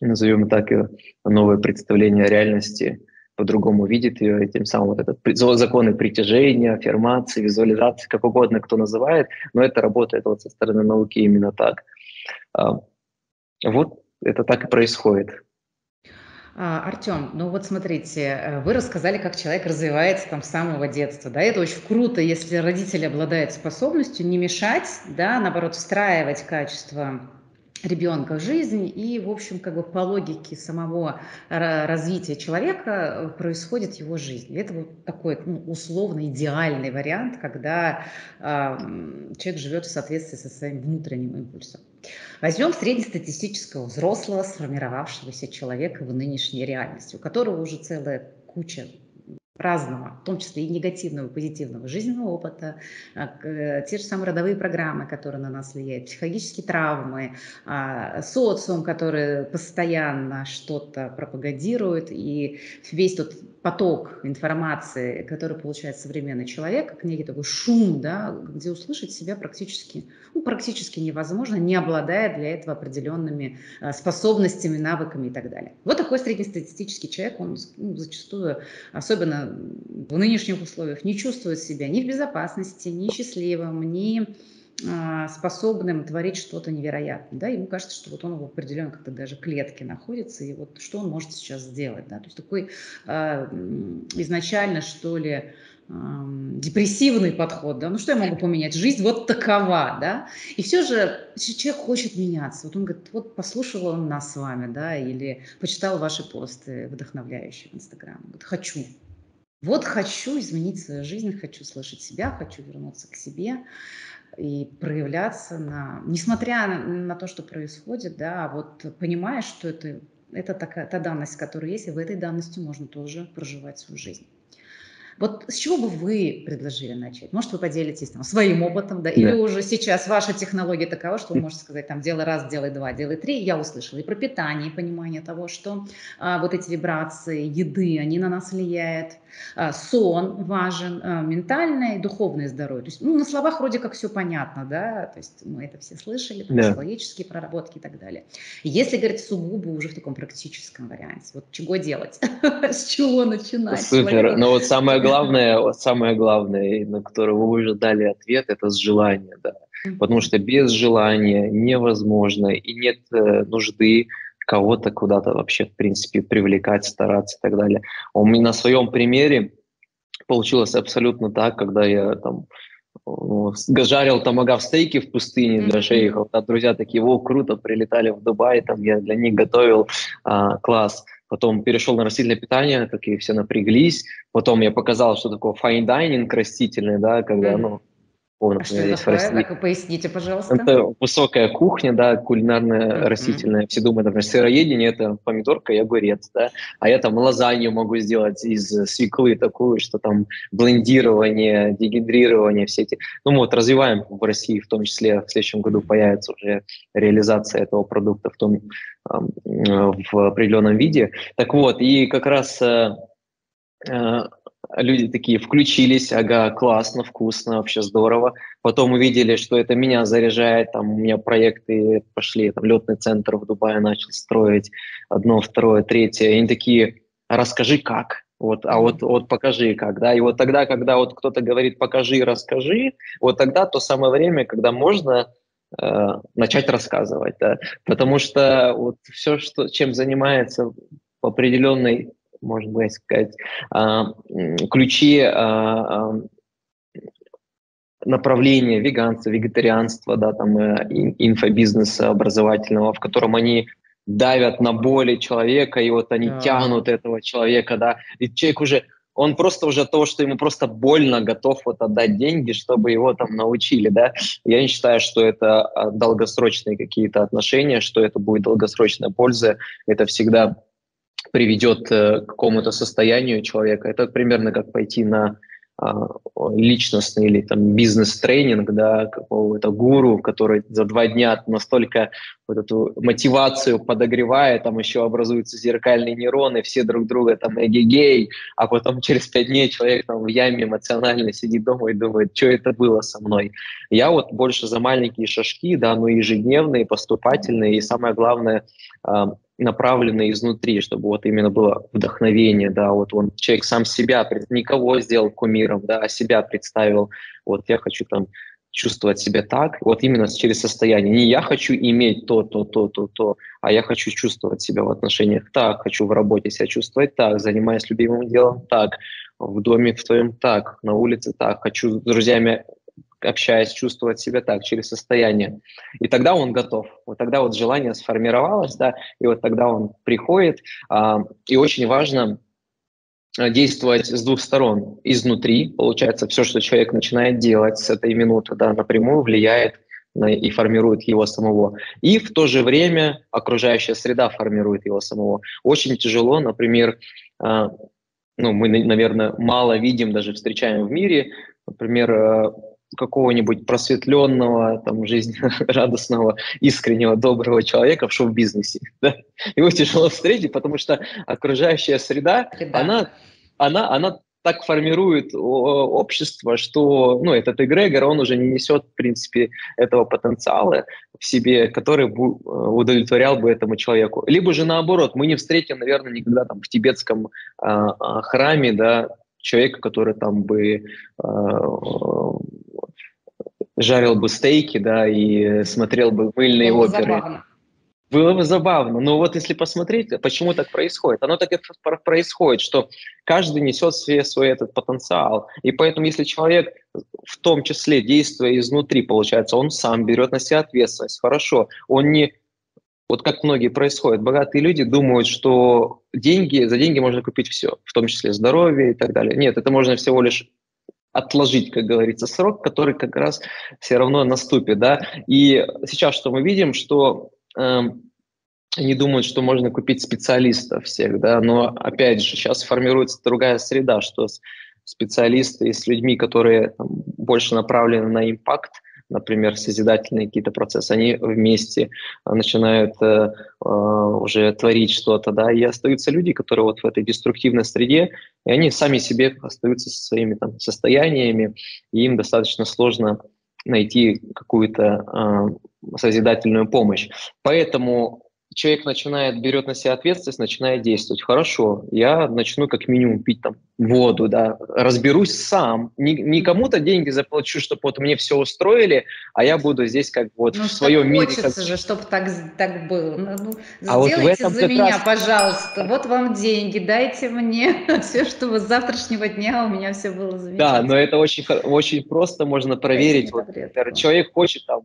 S2: назовем так, новое представление о реальности, по-другому видит ее, и тем самым вот этот законы притяжения, аффирмации, визуализации, как угодно кто называет, но это работает вот со стороны науки именно так. А, вот это так и происходит.
S1: А, Артем, ну вот смотрите, э, вы рассказали, как человек развивается там с самого детства, да, это очень круто, если родители обладают способностью не мешать, да, наоборот, встраивать качество ребенка в жизнь, и, в общем, как бы по логике самого развития человека э, происходит его жизнь. Это вот такой ну, условно идеальный вариант, когда э, человек живет в соответствии со своим внутренним импульсом. Возьмем среднестатистического взрослого, сформировавшегося человека в нынешней реальности, у которого уже целая куча разного, в том числе и негативного, и позитивного жизненного опыта, а, э, те же самые родовые программы, которые на нас влияют, психологические травмы, а, социум, который постоянно что-то пропагандирует, и весь тот поток информации, который получает современный человек, как некий такой шум, да, где услышать себя практически, ну, практически невозможно, не обладая для этого определенными а, способностями, навыками и так далее. Вот такой среднестатистический человек, он ну, зачастую, особенно в нынешних условиях не чувствует себя ни в безопасности, ни счастливым, ни а, способным творить что-то невероятное. Да? Ему кажется, что вот он в определенной как-то даже клетке находится, и вот что он может сейчас сделать. Да? То есть такой э, изначально, что ли, э, депрессивный подход. Да? Ну что я могу поменять? Жизнь вот такова. Да? И все же человек хочет меняться. Вот он говорит, вот послушал он нас с вами, да, или почитал ваши посты вдохновляющие в Инстаграме. Говорит, хочу. Вот хочу изменить свою жизнь, хочу слышать себя, хочу вернуться к себе и проявляться на, несмотря на, на то, что происходит, да, вот понимая, что это, это такая, та данность, которая есть, и в этой данности можно тоже проживать свою жизнь. Вот с чего бы вы предложили начать? Может, вы поделитесь там, своим опытом, да? или да. уже сейчас ваша технология такова, что вы можете сказать, там, делай раз, делай два, делай три. Я услышала и про питание, и понимание того, что а, вот эти вибрации еды, они на нас влияют. А, сон важен, а, ментальное и духовное здоровье. То есть, ну, на словах вроде как все понятно, да, то есть мы это все слышали, там, да. психологические проработки и так далее. Если говорить сугубо уже в таком практическом варианте, вот чего делать, с чего начинать?
S2: Супер, но вот самое главное, самое главное, на которое вы уже дали ответ, это с желания, да. Потому что без желания невозможно и нет э, нужды кого-то куда-то вообще, в принципе, привлекать, стараться и так далее. У меня на своем примере получилось абсолютно так, когда я там ну, жарил томагав стейки в пустыне для шейхов, а друзья такие, о, круто, прилетали в Дубай, там я для них готовил, а, класс. Потом перешел на растительное питание, такие все напряглись. Потом я показал, что такое fine dining растительный, да, когда, mm-hmm. ну,
S1: Помню, а что это такое? Так, поясните, пожалуйста.
S2: Это высокая кухня, да, кулинарная, mm-hmm. растительная. Все думают, например, сыроедение – это помидорка и огурец, да. А я там лазанью могу сделать из свеклы такую, что там блендирование, дегидрирование, все эти. Ну, вот развиваем в России, в том числе в следующем году появится уже реализация этого продукта в том, в определенном виде. Так вот, и как раз э, э, люди такие включились, ага, классно, вкусно, вообще здорово. Потом увидели, что это меня заряжает, там у меня проекты пошли, там летный центр в Дубае начал строить, одно, второе, третье. И они такие, расскажи как. Вот, а вот, вот покажи как, да, и вот тогда, когда вот кто-то говорит покажи, расскажи, вот тогда то самое время, когда можно э, начать рассказывать, да, потому что вот все, что, чем занимается в определенной можно быть сказать, а, ключи а, а, направления веганства, вегетарианства, да, там, э, инфобизнеса образовательного, в котором они давят на боли человека, и вот они yeah. тянут этого человека, да, и человек уже, он просто уже то, что ему просто больно, готов вот отдать деньги, чтобы его там научили, да. Я не считаю, что это долгосрочные какие-то отношения, что это будет долгосрочная польза. Это всегда приведет э, к какому-то состоянию человека. Это примерно как пойти на а, личностный или там бизнес-тренинг, да, какого-то гуру, который за два дня настолько вот эту мотивацию подогревает, там еще образуются зеркальные нейроны, все друг друга там эгегей, а потом через пять дней человек там в яме эмоционально сидит дома и думает, что это было со мной. Я вот больше за маленькие шажки, да, но ежедневные, поступательные, и самое главное, направленные изнутри, чтобы вот именно было вдохновение, да, вот он, человек сам себя, никого сделал кумиром, да, а себя представил, вот я хочу там чувствовать себя так, вот именно через состояние. Не я хочу иметь то, то, то, то, то, а я хочу чувствовать себя в отношениях так, хочу в работе себя чувствовать так, занимаясь любимым делом так, в доме в твоем так, на улице так, хочу с друзьями общаясь, чувствовать себя так, через состояние. И тогда он готов. Вот тогда вот желание сформировалось, да, и вот тогда он приходит. А, и очень важно а, действовать с двух сторон. Изнутри, получается, все, что человек начинает делать с этой минуты, да, напрямую влияет на, и формирует его самого. И в то же время окружающая среда формирует его самого. Очень тяжело, например, а, ну, мы, наверное, мало видим, даже встречаем в мире, например, а, какого-нибудь просветленного, там, жизнерадостного, искреннего, доброго человека в шоу-бизнесе. Да? Его тяжело встретить, потому что окружающая среда, да. она, она, она так формирует общество, что ну, этот эгрегор, он уже не несет, в принципе, этого потенциала в себе, который бы удовлетворял бы этому человеку. Либо же наоборот, мы не встретим, наверное, никогда там в тибетском э, храме, да, человека, который там бы э, жарил бы стейки, да, и смотрел бы мыльные Было оперы. Забавно. Было бы забавно. Но вот если посмотреть, почему так происходит, оно так и происходит, что каждый несет себе свой этот потенциал. И поэтому, если человек, в том числе действуя изнутри, получается, он сам берет на себя ответственность, хорошо, он не вот как многие происходят, богатые люди думают, что деньги, за деньги можно купить все, в том числе здоровье и так далее. Нет, это можно всего лишь отложить, как говорится, срок, который как раз все равно наступит, да. И сейчас что мы видим, что э, они думают, что можно купить специалистов всех, да, но опять же сейчас формируется другая среда, что специалисты с людьми, которые там, больше направлены на импакт, например, созидательные какие-то процессы, они вместе а, начинают э, э, уже творить что-то, да, и остаются люди, которые вот в этой деструктивной среде, и они сами себе остаются со своими там состояниями, и им достаточно сложно найти какую-то э, созидательную помощь. Поэтому человек начинает, берет на себя ответственность, начинает действовать. Хорошо, я начну как минимум пить там воду, да, разберусь сам. Не, не кому-то деньги заплачу, чтобы вот мне все устроили, а я буду здесь как вот ну, в своем мире.
S1: Хочется как... же, чтобы так, так было. Ну, ну а вот в этом за меня, раз... пожалуйста. Вот вам деньги, дайте мне все, чтобы с завтрашнего дня у меня все было
S2: замечательно. Да, но это очень, очень просто можно проверить. Вот, человек хочет там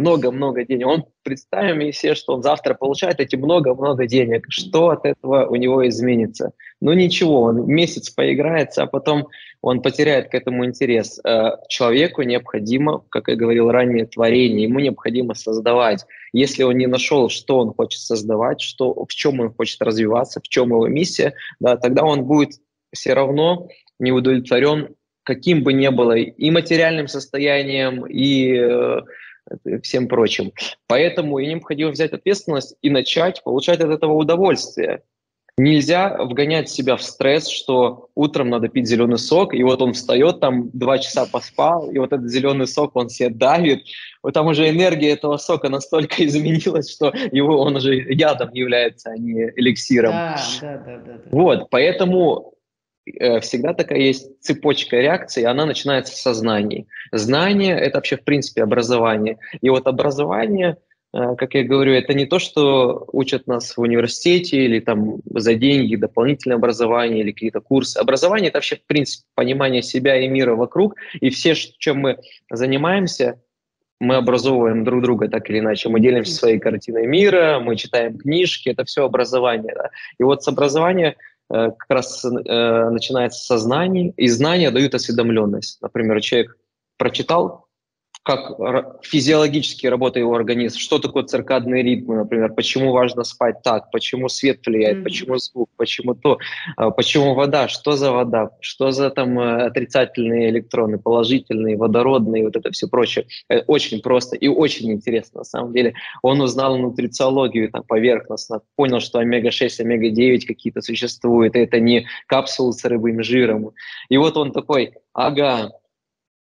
S2: много-много денег. Он, представим себе, что он завтра получает эти много-много денег. Что от этого у него изменится? Ну ничего, он месяц поиграется, а потом он потеряет к этому интерес. Э, человеку необходимо, как я говорил ранее, творение, ему необходимо создавать. Если он не нашел, что он хочет создавать, что, в чем он хочет развиваться, в чем его миссия, да, тогда он будет все равно не удовлетворен каким бы ни было и материальным состоянием, и э, всем прочим. Поэтому и необходимо взять ответственность и начать получать от этого удовольствие. Нельзя вгонять себя в стресс, что утром надо пить зеленый сок, и вот он встает, там два часа поспал, и вот этот зеленый сок он себе давит. Вот там уже энергия этого сока настолько изменилась, что его, он уже ядом является, а не эликсиром. Да, да, да, да, да. Вот, поэтому Э, всегда такая есть цепочка реакции, она начинается с сознания. Знание – это вообще, в принципе, образование. И вот образование, э, как я говорю, это не то, что учат нас в университете или там за деньги дополнительное образование или какие-то курсы. Образование – это вообще, в принципе, понимание себя и мира вокруг. И все, чем мы занимаемся, мы образовываем друг друга так или иначе. Мы делимся своей картиной мира, мы читаем книжки, это все образование. Да? И вот с Э, как раз э, начинается со знаний, и знания дают осведомленность. Например, человек прочитал как физиологически работает его организм, что такое циркадные ритмы, например, почему важно спать так, почему свет влияет, mm-hmm. почему звук, почему то, а, почему вода, что за вода, что за там э, отрицательные электроны, положительные, водородные, вот это все прочее. Э, очень просто и очень интересно на самом деле. Он узнал нутрициологию там поверхностно, понял, что омега-6, омега-9 какие-то существуют, это не капсулы с рыбым жиром. И вот он такой, ага,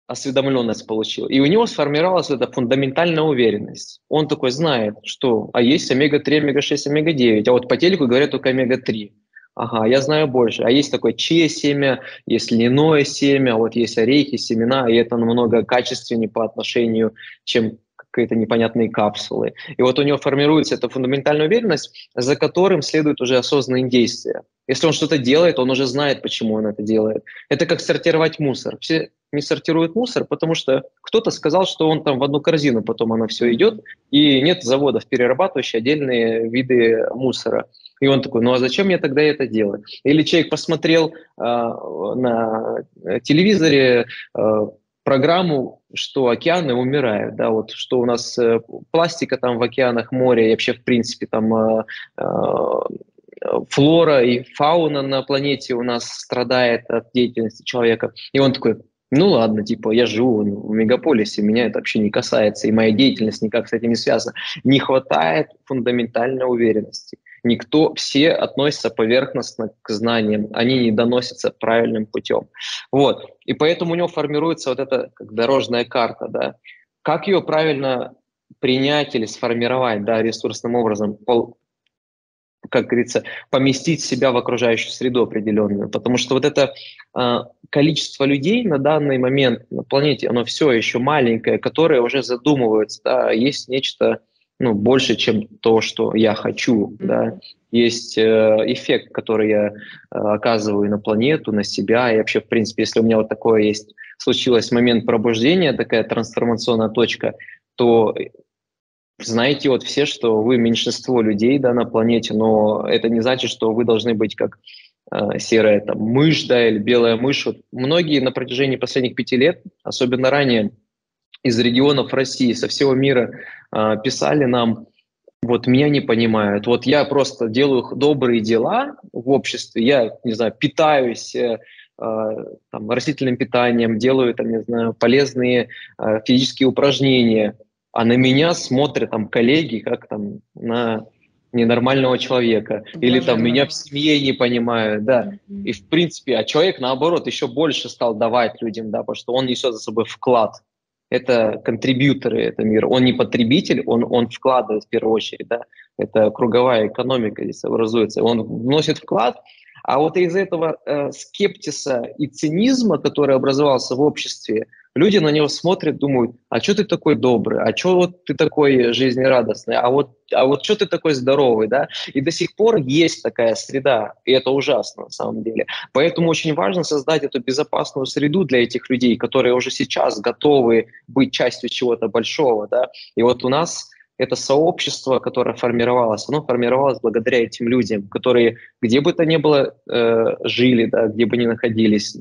S2: осведомленность получил. И у него сформировалась эта фундаментальная уверенность. Он такой знает, что а есть омега-3, омега-6, омега-9, а вот по телеку говорят только омега-3. Ага, я знаю больше. А есть такое чье семя, есть льняное семя, вот есть орехи, семена, и это намного качественнее по отношению, чем какие-то непонятные капсулы. И вот у него формируется эта фундаментальная уверенность, за которым следуют уже осознанные действия. Если он что-то делает, он уже знает, почему он это делает. Это как сортировать мусор. Все не сортируют мусор, потому что кто-то сказал, что он там в одну корзину, потом оно все идет, и нет заводов, перерабатывающих отдельные виды мусора. И он такой, ну а зачем я тогда это делаю? Или человек посмотрел э, на телевизоре э, программу, что океаны умирают, да, вот что у нас э, пластика там в океанах, море, и вообще в принципе там э, э, флора и фауна на планете у нас страдает от деятельности человека. И он такой, ну ладно, типа, я живу в мегаполисе, меня это вообще не касается, и моя деятельность никак с этим не связана. Не хватает фундаментальной уверенности. Никто, все относятся поверхностно к знаниям, они не доносятся правильным путем. Вот. И поэтому у него формируется вот эта как дорожная карта, да. Как ее правильно принять или сформировать, да, ресурсным образом, как говорится, поместить себя в окружающую среду определенную. Потому что вот это э, количество людей на данный момент на планете, оно все еще маленькое, которые уже задумываются, да, есть нечто ну, больше, чем то, что я хочу, да. Есть э, эффект, который я э, оказываю на планету, на себя, и вообще, в принципе, если у меня вот такое есть, случилось момент пробуждения, такая трансформационная точка, то знаете вот все, что вы меньшинство людей да, на планете, но это не значит, что вы должны быть как э, серая там, мышь да, или белая мышь. Вот многие на протяжении последних пяти лет, особенно ранее, из регионов России, со всего мира э, писали нам, вот меня не понимают, вот я просто делаю добрые дела в обществе, я, не знаю, питаюсь э, там, растительным питанием, делаю, там, не знаю, полезные э, физические упражнения – а на меня смотрят там коллеги как там на ненормального человека. Боже Или там меня в семье не понимают, да. Mm-hmm. И в принципе, а человек наоборот еще больше стал давать людям, да, потому что он несет за собой вклад. это контрибьюторы этого мира. Он не потребитель, он, он вкладывает в первую очередь. Да? Это круговая экономика здесь образуется. Он вносит вклад, а вот из этого э, скептиса и цинизма, который образовался в обществе, люди на него смотрят, думают, а что ты такой добрый, а что вот ты такой жизнерадостный, а вот, а вот что ты такой здоровый, да? И до сих пор есть такая среда, и это ужасно на самом деле. Поэтому очень важно создать эту безопасную среду для этих людей, которые уже сейчас готовы быть частью чего-то большого, да? И вот у нас это сообщество, которое формировалось, оно формировалось благодаря этим людям, которые где бы то ни было э, жили, да, где бы ни находились,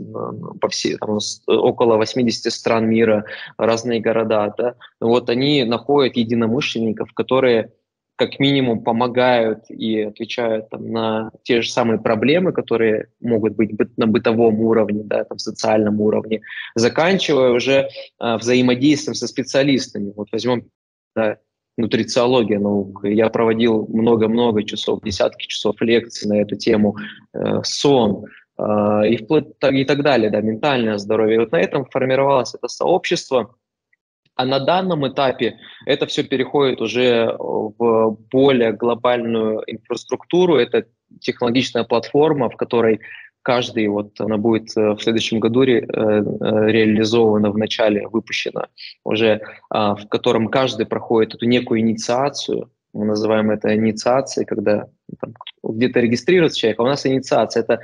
S2: по всей, там, около 80 стран мира, разные города, да, вот они находят единомышленников, которые как минимум помогают и отвечают там, на те же самые проблемы, которые могут быть на бытовом уровне, да, там, социальном уровне, заканчивая уже э, взаимодействием со специалистами. Вот возьмем да, нутрициология наука. Я проводил много-много часов, десятки часов лекций на эту тему, э, сон э, и, и так далее, да, ментальное здоровье. И вот на этом формировалось это сообщество. А на данном этапе это все переходит уже в более глобальную инфраструктуру. Это технологичная платформа, в которой каждый, вот она будет э, в следующем году ре, э, э, реализована, в начале выпущена, уже а, в котором каждый проходит эту некую инициацию, мы называем это инициацией, когда где-то регистрируется человек, а у нас инициация – это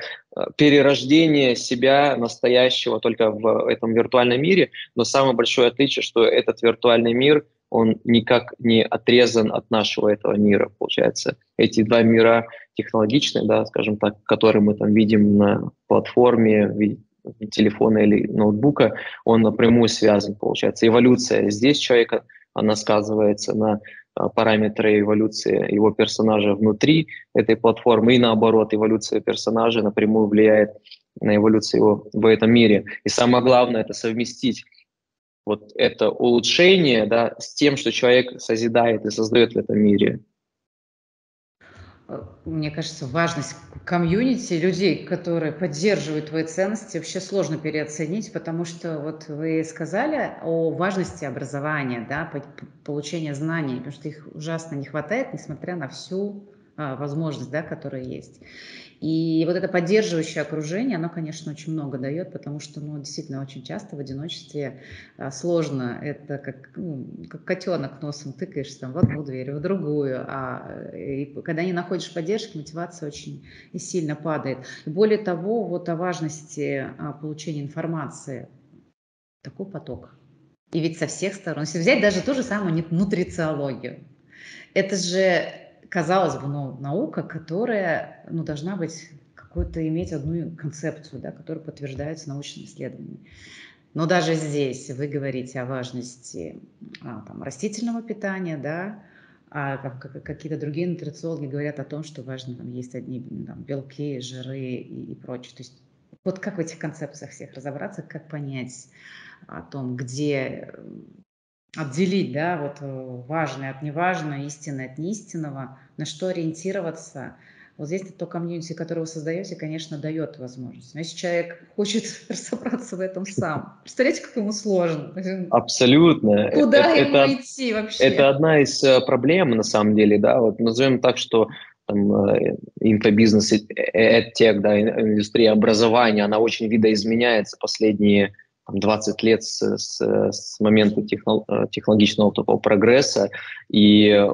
S2: перерождение себя настоящего только в этом виртуальном мире, но самое большое отличие, что этот виртуальный мир – он никак не отрезан от нашего этого мира, получается. Эти два мира технологичные, да, скажем так, которые мы там видим на платформе, телефона или ноутбука, он напрямую связан, получается. Эволюция здесь человека, она сказывается на а, параметры эволюции его персонажа внутри этой платформы, и наоборот, эволюция персонажа напрямую влияет на эволюцию его в этом мире. И самое главное – это совместить вот это улучшение да, с тем, что человек созидает и создает в этом мире.
S1: Мне кажется, важность комьюнити, людей, которые поддерживают твои ценности, вообще сложно переоценить, потому что вот вы сказали о важности образования, да, получения знаний, потому что их ужасно не хватает, несмотря на всю а, возможность, да, которая есть. И вот это поддерживающее окружение, оно, конечно, очень много дает, потому что, ну, действительно, очень часто в одиночестве а, сложно. Это как, ну, как котенок носом тыкаешься там, в одну дверь, в другую. А и когда не находишь поддержки, мотивация очень сильно падает. И более того, вот о важности а, получения информации. Такой поток. И ведь со всех сторон. Если взять даже ту же самую нутрициологию. Это же казалось бы, ну, наука, которая ну, должна быть какую-то иметь одну концепцию, да, которая подтверждается научными исследованиями. Но даже здесь вы говорите о важности а, там, растительного питания, да, а какие-то другие нутрициологи говорят о том, что важно там, есть одни там, белки, жиры и, и прочее. То есть вот как в этих концепциях всех разобраться, как понять о том, где отделить, да, вот э, важное от неважного, истинное от неистинного, на что ориентироваться. Вот здесь то комьюнити, которое вы создаете, конечно, дает возможность. Но если человек хочет разобраться в этом сам, представляете, как ему сложно?
S2: Абсолютно.
S1: Куда это, ему это, идти вообще?
S2: Это одна из э, проблем, на самом деле, да, вот назовем так, что там, э, инфобизнес, эдтех, да, индустрия образования, она очень видоизменяется последние 20 лет с, с, с момента техно, э, технологичного такого прогресса, и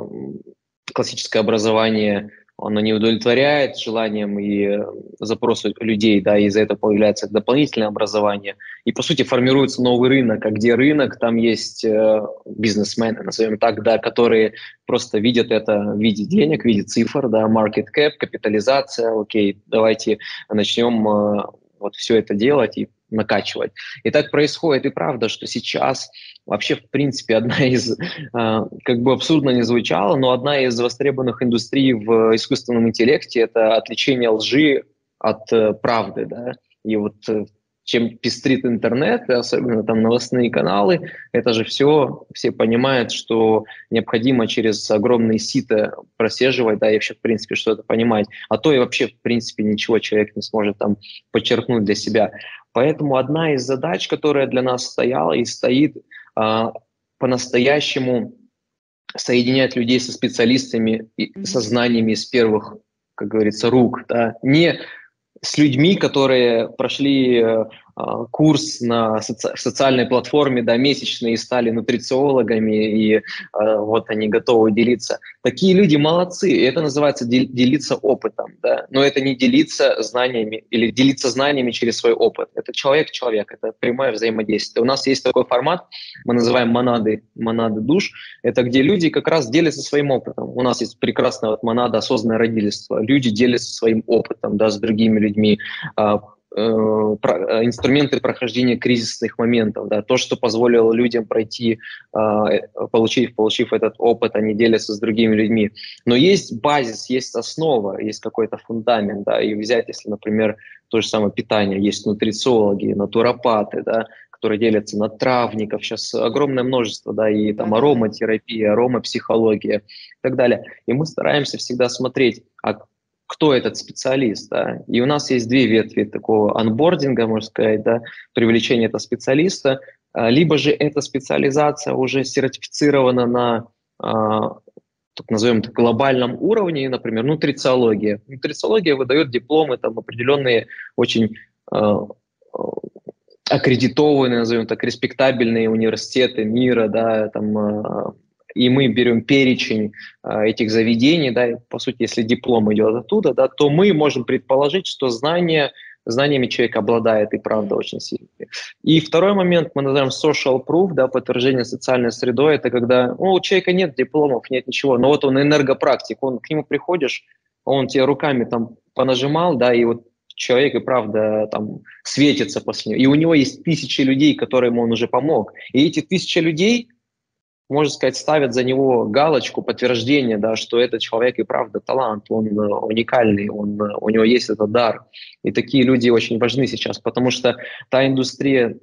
S2: классическое образование оно не удовлетворяет желаниям и запросу людей, да, и из-за этого появляется дополнительное образование. И, по сути, формируется новый рынок, а где рынок, там есть э, бизнесмены, назовем так, да, которые просто видят это в виде денег, в виде цифр, да, market cap, капитализация, окей, давайте начнем э, вот все это делать и накачивать. И так происходит и правда, что сейчас вообще, в принципе, одна из, а, как бы абсурдно не звучало, но одна из востребованных индустрий в искусственном интеллекте – это отвлечение лжи от э, правды, да, и вот э, чем пестрит интернет, особенно там новостные каналы, это же все, все понимают, что необходимо через огромные ситы прослеживать, да, и вообще, в принципе, что-то понимать. А то и вообще, в принципе, ничего человек не сможет там подчеркнуть для себя. Поэтому одна из задач, которая для нас стояла и стоит, а, по-настоящему соединять людей со специалистами и со знаниями из первых, как говорится, рук. Да? Не с людьми, которые прошли э, курс на соци- социальной платформе, да, месячные, стали нутрициологами, и а, вот они готовы делиться. Такие люди молодцы, и это называется делиться опытом, да, но это не делиться знаниями или делиться знаниями через свой опыт. Это человек-человек, это прямое взаимодействие. У нас есть такой формат, мы называем монады, монады душ, это где люди как раз делятся своим опытом. У нас есть прекрасная вот монада осознанное родительство. Люди делятся своим опытом, да, с другими людьми, а, инструменты прохождения кризисных моментов, да, то, что позволило людям пройти, а, э, получив, получив этот опыт, они делятся с другими людьми. Но есть базис, есть основа, есть какой-то фундамент, да, и взять, если, например, то же самое питание, есть нутрициологи, натуропаты, да, которые делятся на травников, сейчас огромное множество, да, и там ароматерапия, аромапсихология и так далее. И мы стараемся всегда смотреть, а кто этот специалист. Да? И у нас есть две ветви такого анбординга, можно сказать, да, привлечения этого специалиста, а, либо же эта специализация уже сертифицирована на а, так назовем это, глобальном уровне, например, нутрициология. Нутрициология выдает дипломы, там определенные очень э, аккредитованные, назовем так, респектабельные университеты мира, да, там и мы берем перечень э, этих заведений, да, по сути, если диплом идет оттуда, да, то мы можем предположить, что знания, знаниями человек обладает и правда очень сильно. И второй момент мы называем social proof, да, подтверждение социальной средой, это когда ну, у человека нет дипломов, нет ничего, но вот он энергопрактик, он к нему приходишь, он тебе руками там понажимал, да, и вот человек и правда там светится после него. И у него есть тысячи людей, которым он уже помог. И эти тысячи людей, можно сказать, ставят за него галочку, подтверждение, да, что этот человек и правда талант, он э, уникальный, он, э, у него есть этот дар. И такие люди очень важны сейчас, потому что та индустрия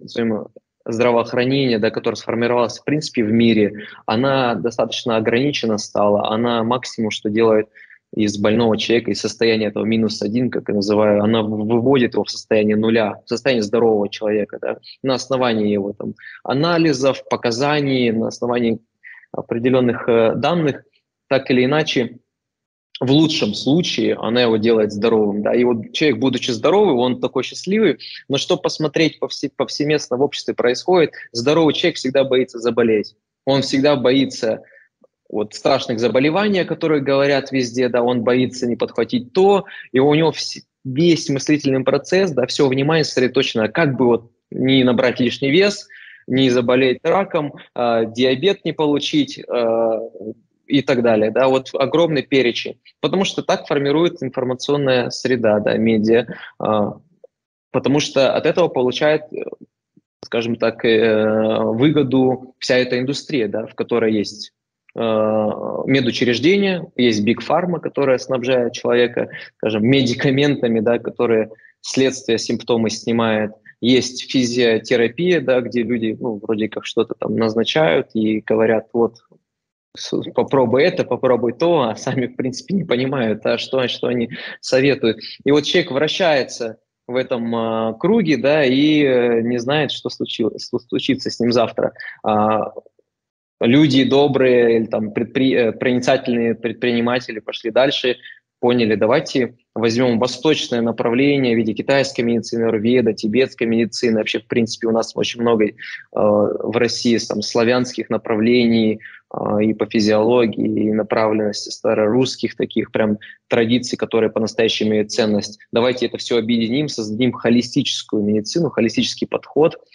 S2: здравоохранения, да, которая сформировалась в принципе в мире, она достаточно ограничена стала, она максимум, что делает из больного человека, из состояния этого минус один, как я называю, она выводит его в состояние нуля, в состояние здорового человека, да, на основании его там, анализов, показаний, на основании определенных э, данных, так или иначе, в лучшем случае она его делает здоровым. Да? И вот человек, будучи здоровый, он такой счастливый, но что посмотреть повсе, повсеместно в обществе происходит, здоровый человек всегда боится заболеть. Он всегда боится вот страшных заболеваний, о которых говорят везде, да, он боится не подхватить то, и у него весь мыслительный процесс, да, все внимание сосредоточено, как бы вот не набрать лишний вес, не заболеть раком, э, диабет не получить э, и так далее, да, вот огромный перечень, потому что так формируется информационная среда, да, медиа, э, потому что от этого получает скажем так, э, выгоду вся эта индустрия, да, в которой есть медучреждения, есть Big Pharma, которая снабжает человека, скажем, медикаментами, да, которые следствие, симптомы снимает. Есть физиотерапия, да, где люди ну, вроде как что-то там назначают и говорят, вот, попробуй это, попробуй то, а сами, в принципе, не понимают, а что, что они советуют. И вот человек вращается в этом э, круге, да, и э, не знает, что случилось, что случится с ним завтра. А, люди добрые или там предпри... Э, проницательные предприниматели пошли дальше, поняли, давайте возьмем восточное направление в виде китайской медицины, аюрведа, тибетской медицины. Вообще, в принципе, у нас очень много э, в России там, славянских направлений э, и по физиологии, и направленности старорусских таких прям традиций, которые по-настоящему имеют ценность. Давайте это все объединим, создадим холистическую медицину, холистический подход –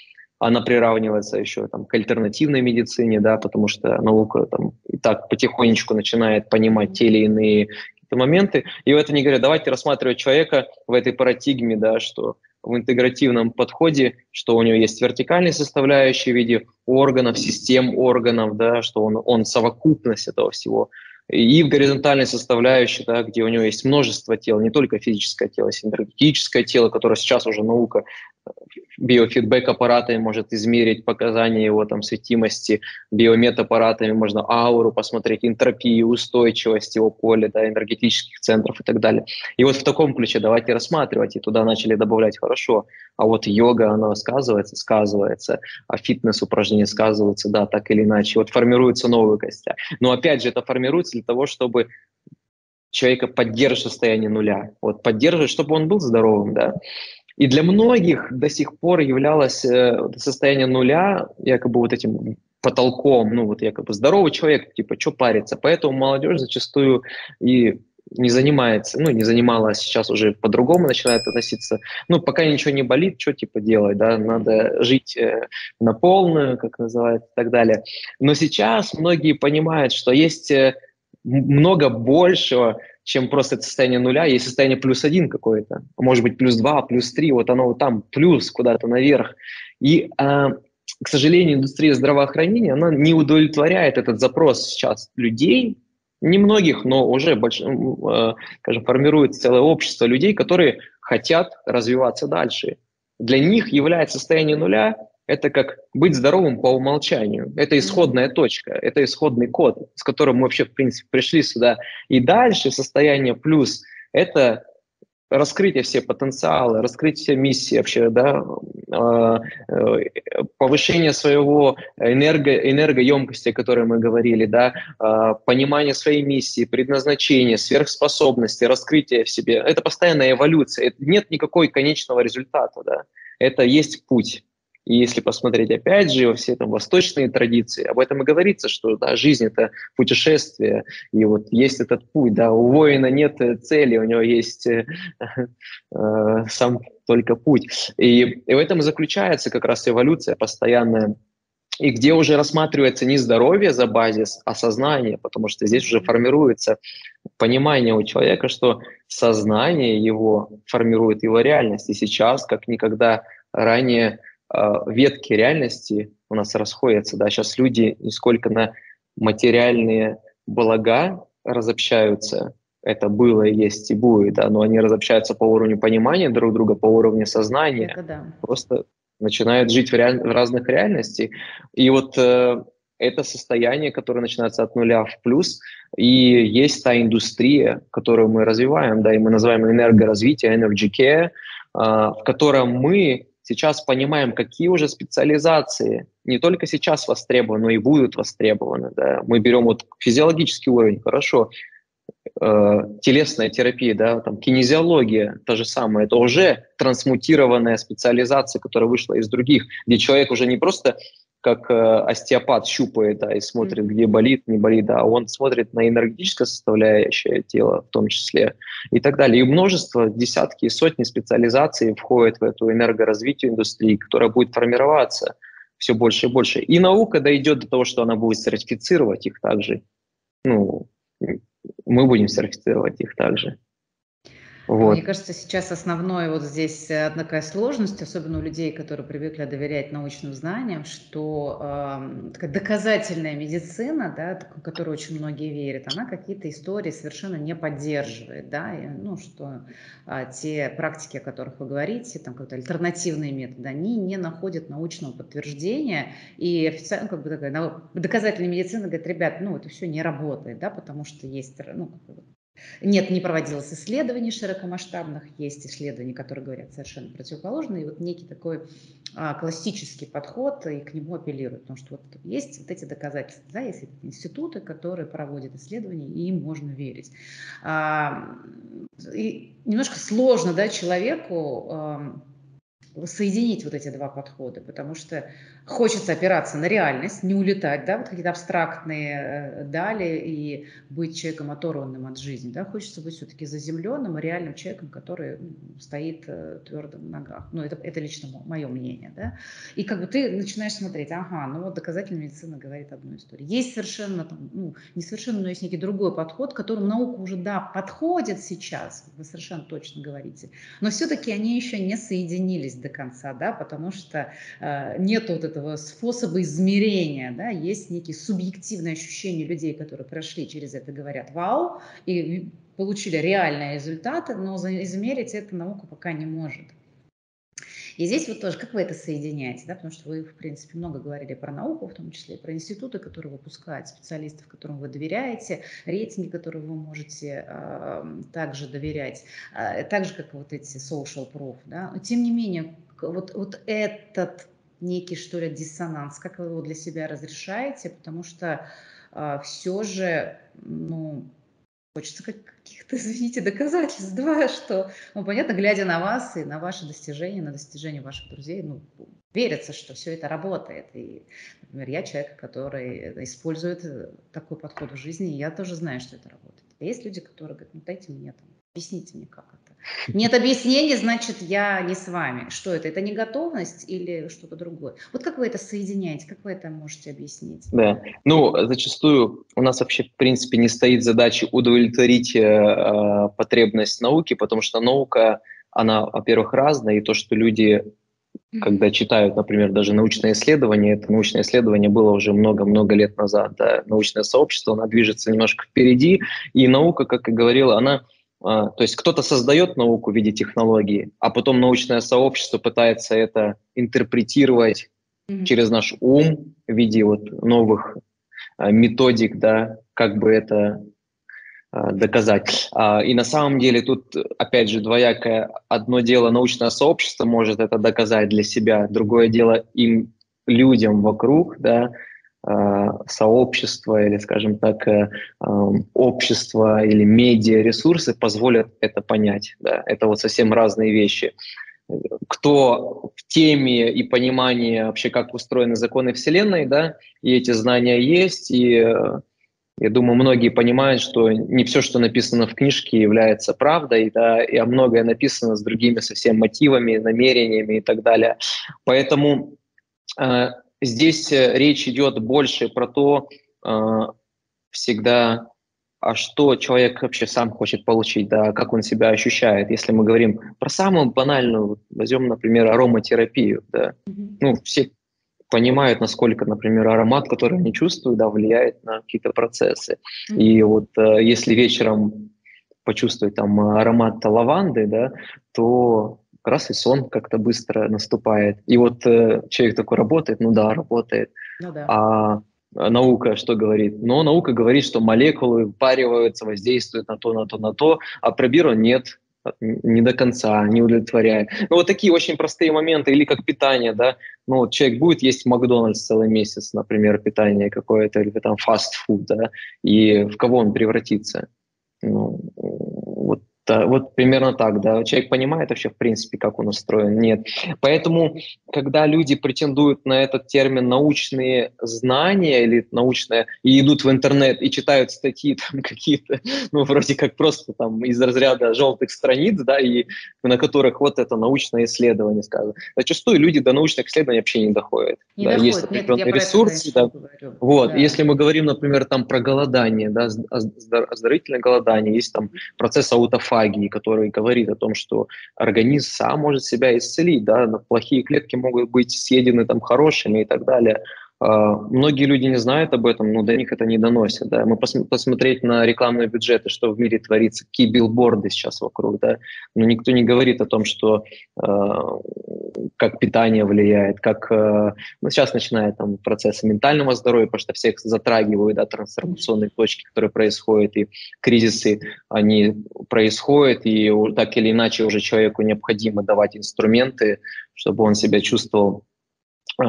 S2: она приравнивается еще там, к альтернативной медицине, да, потому что наука там, и так потихонечку начинает понимать те или иные моменты. И в это не говорят, давайте рассматривать человека в этой парадигме, да, что в интегративном подходе, что у него есть вертикальные составляющие в виде органов, систем органов, да, что он, он совокупность этого всего. И в горизонтальной составляющей, да, где у него есть множество тел, не только физическое тело, есть тело, которое сейчас уже наука биофидбэк аппаратами может измерить показания его там светимости, биомет аппаратами можно ауру посмотреть, энтропию, устойчивость его поля, да, энергетических центров и так далее. И вот в таком ключе давайте рассматривать, и туда начали добавлять хорошо. А вот йога, она сказывается, сказывается, а фитнес упражнения сказываются, да, так или иначе. Вот формируется новый костяк. Но опять же, это формируется для того, чтобы человека поддерживать состояние нуля. Вот поддерживать, чтобы он был здоровым, да. И для многих до сих пор являлось э, состояние нуля якобы вот этим потолком, ну вот якобы здоровый человек, типа, что париться. Поэтому молодежь зачастую и не занимается, ну, не занималась, сейчас уже по-другому начинает относиться. Ну, пока ничего не болит, что типа делать, да, надо жить э, на полную, как называют, и так далее. Но сейчас многие понимают, что есть э, много большего, чем просто это состояние нуля. Есть состояние плюс один какое-то, может быть, плюс два, плюс три, вот оно вот там плюс куда-то наверх. И, э, к сожалению, индустрия здравоохранения, она не удовлетворяет этот запрос сейчас людей, немногих, но уже, больш, э, скажем, формируется целое общество людей, которые хотят развиваться дальше. Для них является состояние нуля это как быть здоровым по умолчанию. Это исходная точка, это исходный код, с которым мы вообще, в принципе, пришли сюда. И дальше состояние плюс – это раскрытие все потенциалы, раскрытие все миссии вообще, да, а, э, повышение своего энерго, энергоемкости, о которой мы говорили, да, а, понимание своей миссии, предназначения, сверхспособности, раскрытие в себе. Это постоянная эволюция. Нет никакой конечного результата, да. Это есть путь. И если посмотреть опять же во все там восточные традиции, об этом и говорится, что да, жизнь это путешествие, и вот есть этот путь, да, у воина нет цели, у него есть э, э, сам только путь. И, и в этом и заключается как раз эволюция постоянная и где уже рассматривается не здоровье за базис, а сознание, потому что здесь уже формируется понимание у человека, что сознание его формирует его реальность. И сейчас, как никогда ранее, ветки реальности у нас расходятся, да, сейчас люди не сколько на материальные блага разобщаются, это было, есть и будет, да, но они разобщаются по уровню понимания друг друга, по уровню сознания, это да. просто начинают жить в, реаль... в разных реальностях. И вот э, это состояние, которое начинается от нуля в плюс, и есть та индустрия, которую мы развиваем, да, и мы называем энергоразвитие, energy care, э, в котором мы сейчас понимаем, какие уже специализации не только сейчас востребованы, но и будут востребованы. Да. Мы берем вот физиологический уровень, хорошо, э, телесная терапия, да, там кинезиология, та же самая, это уже трансмутированная специализация, которая вышла из других, где человек уже не просто как э, остеопат щупает, да, и смотрит, где болит, не болит, да, он смотрит на энергетическое составляющее тела в том числе и так далее. И множество, десятки и сотни специализаций входят в эту энергоразвитие индустрии, которая будет формироваться все больше и больше. И наука дойдет до того, что она будет сертифицировать их также. Ну, мы будем сертифицировать их также.
S1: Вот. Мне кажется, сейчас основной вот здесь одна такая сложность, особенно у людей, которые привыкли доверять научным знаниям, что э, такая доказательная медицина, да, в которую очень многие верят, она какие-то истории совершенно не поддерживает, да, и, ну, что э, те практики, о которых вы говорите, там какие-то альтернативные методы, они не находят научного подтверждения, и официально, как бы такая доказательная медицина говорит, ребят, ну, это все не работает, да, потому что есть, ну, нет, не проводилось исследований широкомасштабных, есть исследования, которые говорят совершенно противоположно, и вот некий такой а, классический подход и к нему апеллируют, потому что вот есть вот эти доказательства, да, есть институты, которые проводят исследования, и им можно верить. А, и немножко сложно, да, человеку а, соединить вот эти два подхода, потому что хочется опираться на реальность, не улетать, да, вот какие-то абстрактные э, дали и быть человеком оторванным от жизни, да, хочется быть все-таки заземленным реальным человеком, который стоит э, твердо на ногах. Ну, это, это лично мое мнение, да. И как бы ты начинаешь смотреть, ага, ну вот доказательная медицина говорит одну историю. Есть совершенно, ну, не совершенно, но есть некий другой подход, которым наука уже, да, подходит сейчас, вы совершенно точно говорите, но все-таки они еще не соединились до конца, да, потому что э, нет вот этого способа измерения, да, есть некие субъективные ощущения людей, которые прошли через это, говорят «вау», и получили реальные результаты, но измерить это наука пока не может. И здесь вот тоже, как вы это соединяете, да, потому что вы, в принципе, много говорили про науку, в том числе про институты, которые выпускают специалистов, которым вы доверяете, рейтинги, которые вы можете э, также доверять, э, так же, как вот эти social proof, да, но тем не менее, вот, вот этот некий, что ли, диссонанс, как вы его для себя разрешаете, потому что э, все же, ну, Хочется каких-то, извините, доказательств, да, что, ну, понятно, глядя на вас и на ваши достижения, на достижения ваших друзей, ну, верится, что все это работает. И, например, я человек, который использует такой подход в жизни, и я тоже знаю, что это работает. А есть люди, которые говорят, ну, дайте мне там, объясните мне, как это. Нет объяснений, значит, я не с вами. Что это? Это не готовность или что-то другое? Вот как вы это соединяете? Как вы это можете объяснить?
S2: Да, ну, зачастую у нас вообще, в принципе, не стоит задачи удовлетворить э, потребность науки, потому что наука, она, во-первых, разная, и то, что люди когда читают, например, даже научное исследование, это научное исследование было уже много-много лет назад, да, научное сообщество, оно движется немножко впереди, и наука, как и говорила, она то есть кто-то создает науку в виде технологии, а потом научное сообщество пытается это интерпретировать mm-hmm. через наш ум в виде вот новых а, методик, да, как бы это а, доказать. И на самом деле тут, опять же, двоякое. Одно дело научное сообщество может это доказать для себя, другое дело им, людям вокруг, да, Э, сообщество или, скажем так, э, эм, общество или медиа ресурсы позволят это понять. Да? Это вот совсем разные вещи. Кто в теме и понимании вообще, как устроены законы Вселенной, да, и эти знания есть, и э, я думаю, многие понимают, что не все, что написано в книжке, является правдой, да, и многое написано с другими совсем мотивами, намерениями и так далее. Поэтому Здесь э, речь идет больше про то, э, всегда, а что человек вообще сам хочет получить, да, как он себя ощущает. Если мы говорим про самую банальную, возьмем, например, ароматерапию, да, mm-hmm. ну, все понимают, насколько, например, аромат, который они чувствуют, да, влияет на какие-то процессы. Mm-hmm. И вот э, если вечером почувствовать там аромат лаванды, да, то раз и сон как-то быстро наступает. И вот э, человек такой работает, ну да, работает. Ну да. А наука что говорит? Ну, наука говорит, что молекулы выпариваются, воздействуют на то, на то, на то, а пробиру нет, не до конца, не удовлетворяет. Ну, вот такие очень простые моменты, или как питание, да, ну, вот человек будет есть Макдональдс целый месяц, например, питание какое-то, или там фастфуд, да, и в кого он превратится? Ну, вот да, вот примерно так, да. Человек понимает вообще, в принципе, как он устроен? Нет. Поэтому, когда люди претендуют на этот термин научные знания или научные, и идут в интернет и читают статьи там какие-то, ну, вроде как просто там из разряда желтых страниц, да, и на которых вот это научное исследование сказано. Зачастую люди до научных исследований вообще не доходят.
S1: Не да, доходит. Есть определенные Нет,
S2: ресурсы. Да. Вот, да. если мы говорим, например, там про голодание, да, оздоровительное голодание, есть там процесс аутофагии, аутофагии, который говорит о том, что организм сам может себя исцелить, да, плохие клетки могут быть съедены там хорошими и так далее. А, многие люди не знают об этом, но до них это не доносят. Да. Мы пос посмотреть на рекламные бюджеты, что в мире творится, какие билборды сейчас вокруг, да. но никто не говорит о том, что э, как питание влияет, как э, ну, сейчас начинает там процессы ментального здоровья, потому что всех затрагивают, да, трансформационные точки, которые происходят, и кризисы, они происходят, и так или иначе уже человеку необходимо давать инструменты, чтобы он себя чувствовал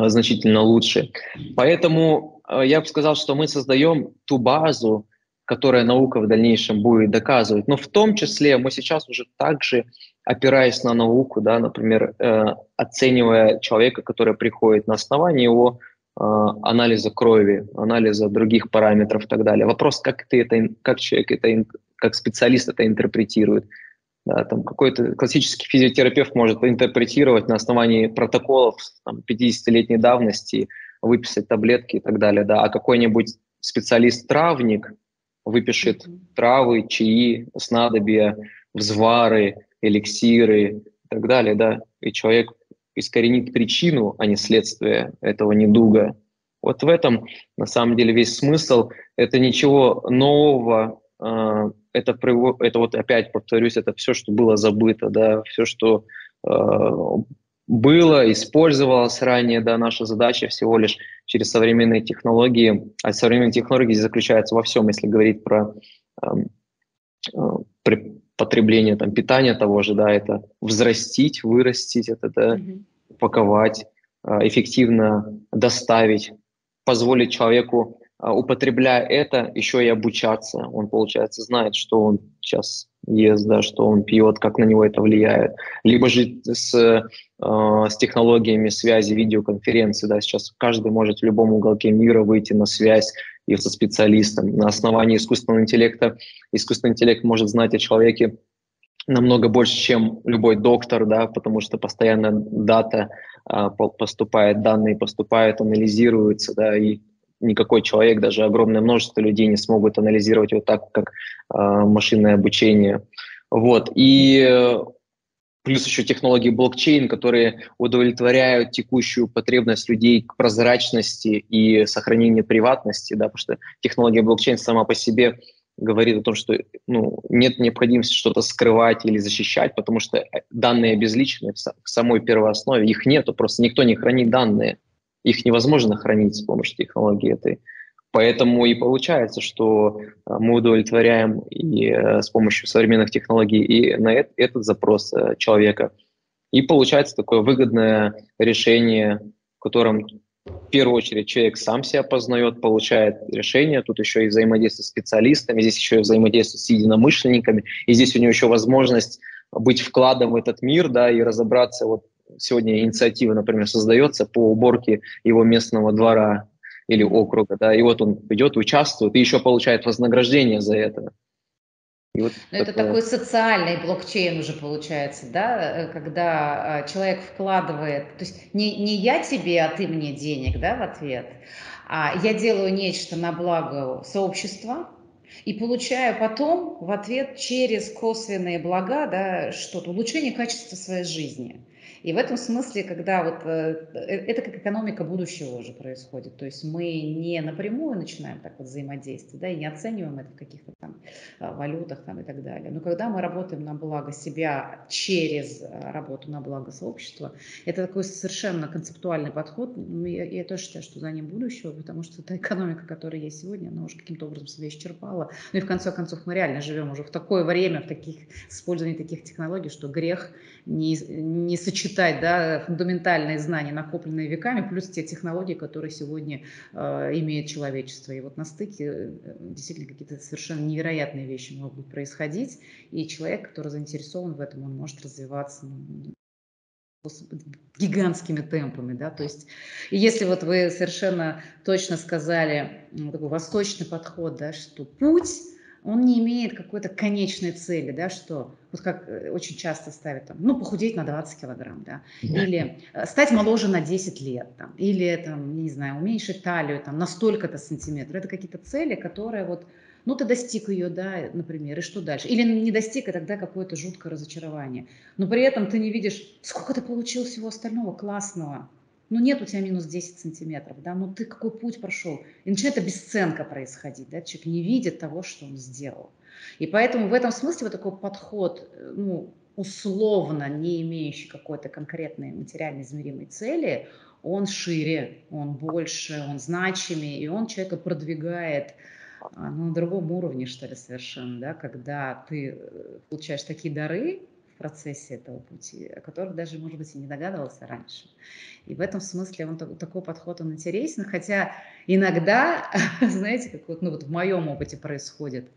S2: значительно лучше. Поэтому э, я бы сказал, что мы создаем ту базу, которая наука в дальнейшем будет доказывать. Но в том числе мы сейчас уже также, опираясь на науку, да, например, э, оценивая человека, который приходит на основании его э, анализа крови, анализа других параметров и так далее. Вопрос, как ты это, как человек это, как специалист это интерпретирует. Да, там какой-то классический физиотерапевт может интерпретировать на основании протоколов там, 50-летней давности, выписать таблетки и так далее, да, а какой-нибудь специалист-травник выпишет травы, чаи, снадобья, взвары, эликсиры и так далее, да, и человек искоренит причину, а не следствие этого недуга. Вот в этом на самом деле весь смысл. Это ничего нового это, это вот опять повторюсь, это все, что было забыто, да, все, что э, было, использовалось ранее, да, наша задача всего лишь через современные технологии, а современные технологии заключаются во всем, если говорить про э, э, потребление там, питания того же, да, это взрастить, вырастить, это да, mm-hmm. упаковать, эффективно доставить, позволить человеку а, употребляя это, еще и обучаться. Он, получается, знает, что он сейчас ест, да, что он пьет, как на него это влияет. Либо же с, э, с технологиями связи, видеоконференции. Да, сейчас каждый может в любом уголке мира выйти на связь и со специалистом. На основании искусственного интеллекта искусственный интеллект может знать о человеке намного больше, чем любой доктор, да, потому что постоянно дата а, поступает, данные поступают, анализируются, да, и никакой человек, даже огромное множество людей не смогут анализировать вот так, как э, машинное обучение. Вот. И э, плюс еще технологии блокчейн, которые удовлетворяют текущую потребность людей к прозрачности и сохранению приватности, да, потому что технология блокчейн сама по себе говорит о том, что ну, нет необходимости что-то скрывать или защищать, потому что данные безличные в самой первооснове, их нету, просто никто не хранит данные их невозможно хранить с помощью технологии этой. Поэтому и получается, что э, мы удовлетворяем и э, с помощью современных технологий и на этот запрос э, человека. И получается такое выгодное решение, в котором в первую очередь человек сам себя познает, получает решение, тут еще и взаимодействие с специалистами, здесь еще и взаимодействие с единомышленниками, и здесь у него еще возможность быть вкладом в этот мир, да, и разобраться вот сегодня инициатива, например, создается по уборке его местного двора или округа, да, и вот он идет, участвует и еще получает вознаграждение за это.
S1: вот Но такое... это такой социальный блокчейн уже получается, да, когда а, человек вкладывает, то есть не, не я тебе, а ты мне денег, да, в ответ, а я делаю нечто на благо сообщества, и получаю потом в ответ через косвенные блага да, что-то, улучшение качества своей жизни. И в этом смысле, когда вот э, э, это как экономика будущего уже происходит, то есть мы не напрямую начинаем так вот взаимодействовать, да, и не оцениваем это в каких-то там э, валютах там и так далее. Но когда мы работаем на благо себя через работу на благо сообщества, это такой совершенно концептуальный подход. Я, я тоже считаю, что за ним будущего, потому что та экономика, которая есть сегодня, она уже каким-то образом себя исчерпала. Ну и в конце концов мы реально живем уже в такое время, в таких использовании таких технологий, что грех не, не считать да, фундаментальные знания, накопленные веками, плюс те технологии, которые сегодня э, имеет человечество. И вот на стыке э, действительно какие-то совершенно невероятные вещи могут происходить, и человек, который заинтересован в этом, он может развиваться ну, гигантскими темпами, да, то есть, и если вот вы совершенно точно сказали, такой восточный подход, да, что путь он не имеет какой-то конечной цели, да, что вот как э, очень часто ставят, там, ну, похудеть на 20 килограмм, да, или э, стать моложе на 10 лет, там, или, там, не знаю, уменьшить талию там, на столько-то сантиметров. Это какие-то цели, которые вот, ну, ты достиг ее, да, например, и что дальше? Или не достиг, и тогда какое-то жуткое разочарование. Но при этом ты не видишь, сколько ты получил всего остального классного, ну нет у тебя минус 10 сантиметров, да, ну ты какой путь прошел. И начинает обесценка происходить, да, человек не видит того, что он сделал. И поэтому в этом смысле вот такой подход, э, ну, условно не имеющий какой-то конкретной материально измеримой цели, он шире, он больше, он значимее, и он человека продвигает а, ну, на другом уровне, что ли, совершенно, да, когда ты э, получаешь такие дары, процессе этого пути, о которых даже, может быть, и не догадывался раньше. И в этом смысле он такой подход, он интересен, хотя иногда, знаете, как вот, ну, вот в моем опыте происходит,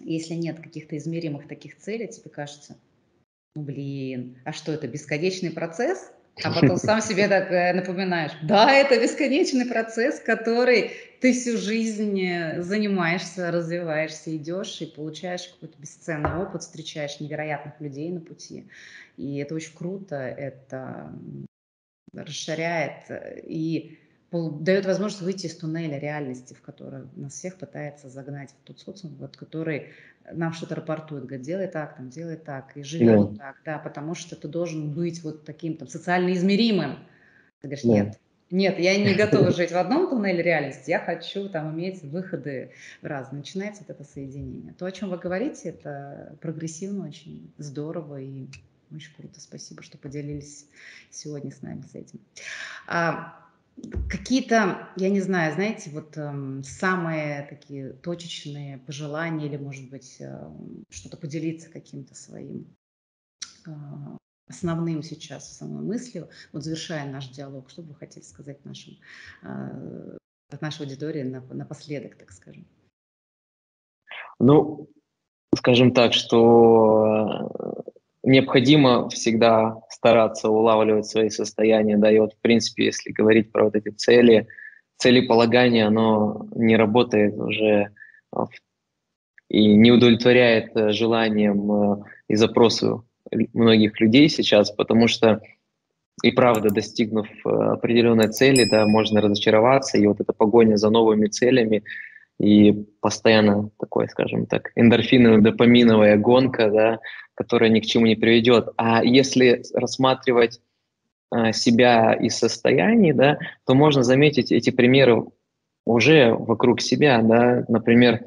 S1: если нет каких-то измеримых таких целей, тебе кажется, ну блин, а что это, бесконечный процесс? А потом сам себе так э, напоминаешь, да, это бесконечный процесс, который ты всю жизнь э, занимаешься, развиваешься, идешь и получаешь какой-то бесценный опыт, встречаешь невероятных людей на пути. И это очень круто, это расширяет э, и дает возможность выйти из туннеля реальности, в который нас всех пытается загнать в тот социум, вот, который нам что-то рапортует, говорит, делай так, там, делай так, и живи да. вот так, да, потому что ты должен быть вот таким там социально измеримым. Ты говоришь, да. нет, нет, я не готова жить в одном туннеле реальности, я хочу там иметь выходы в разные. Начинается вот это соединение. То, о чем вы говорите, это прогрессивно, очень здорово и Очень круто, спасибо, что поделились сегодня с нами с этим. А, какие-то, я не знаю, знаете, вот э, самые такие точечные пожелания или, может быть, э, что-то поделиться каким-то своим э, основным сейчас, основной мыслью, вот завершая наш диалог, что бы вы хотели сказать нашим, э, нашей аудитории напоследок, так скажем?
S2: Ну, скажем так, что необходимо всегда стараться улавливать свои состояния, да, и вот, в принципе, если говорить про вот эти цели, целеполагание, оно не работает уже а, и не удовлетворяет э, желаниям э, и запросу многих людей сейчас, потому что и правда, достигнув э, определенной цели, да, можно разочароваться, и вот эта погоня за новыми целями и постоянно такой, скажем так, эндорфиновая, допаминовая гонка, да, которая ни к чему не приведет. А если рассматривать э, себя и состояние, да, то можно заметить эти примеры уже вокруг себя, да, например,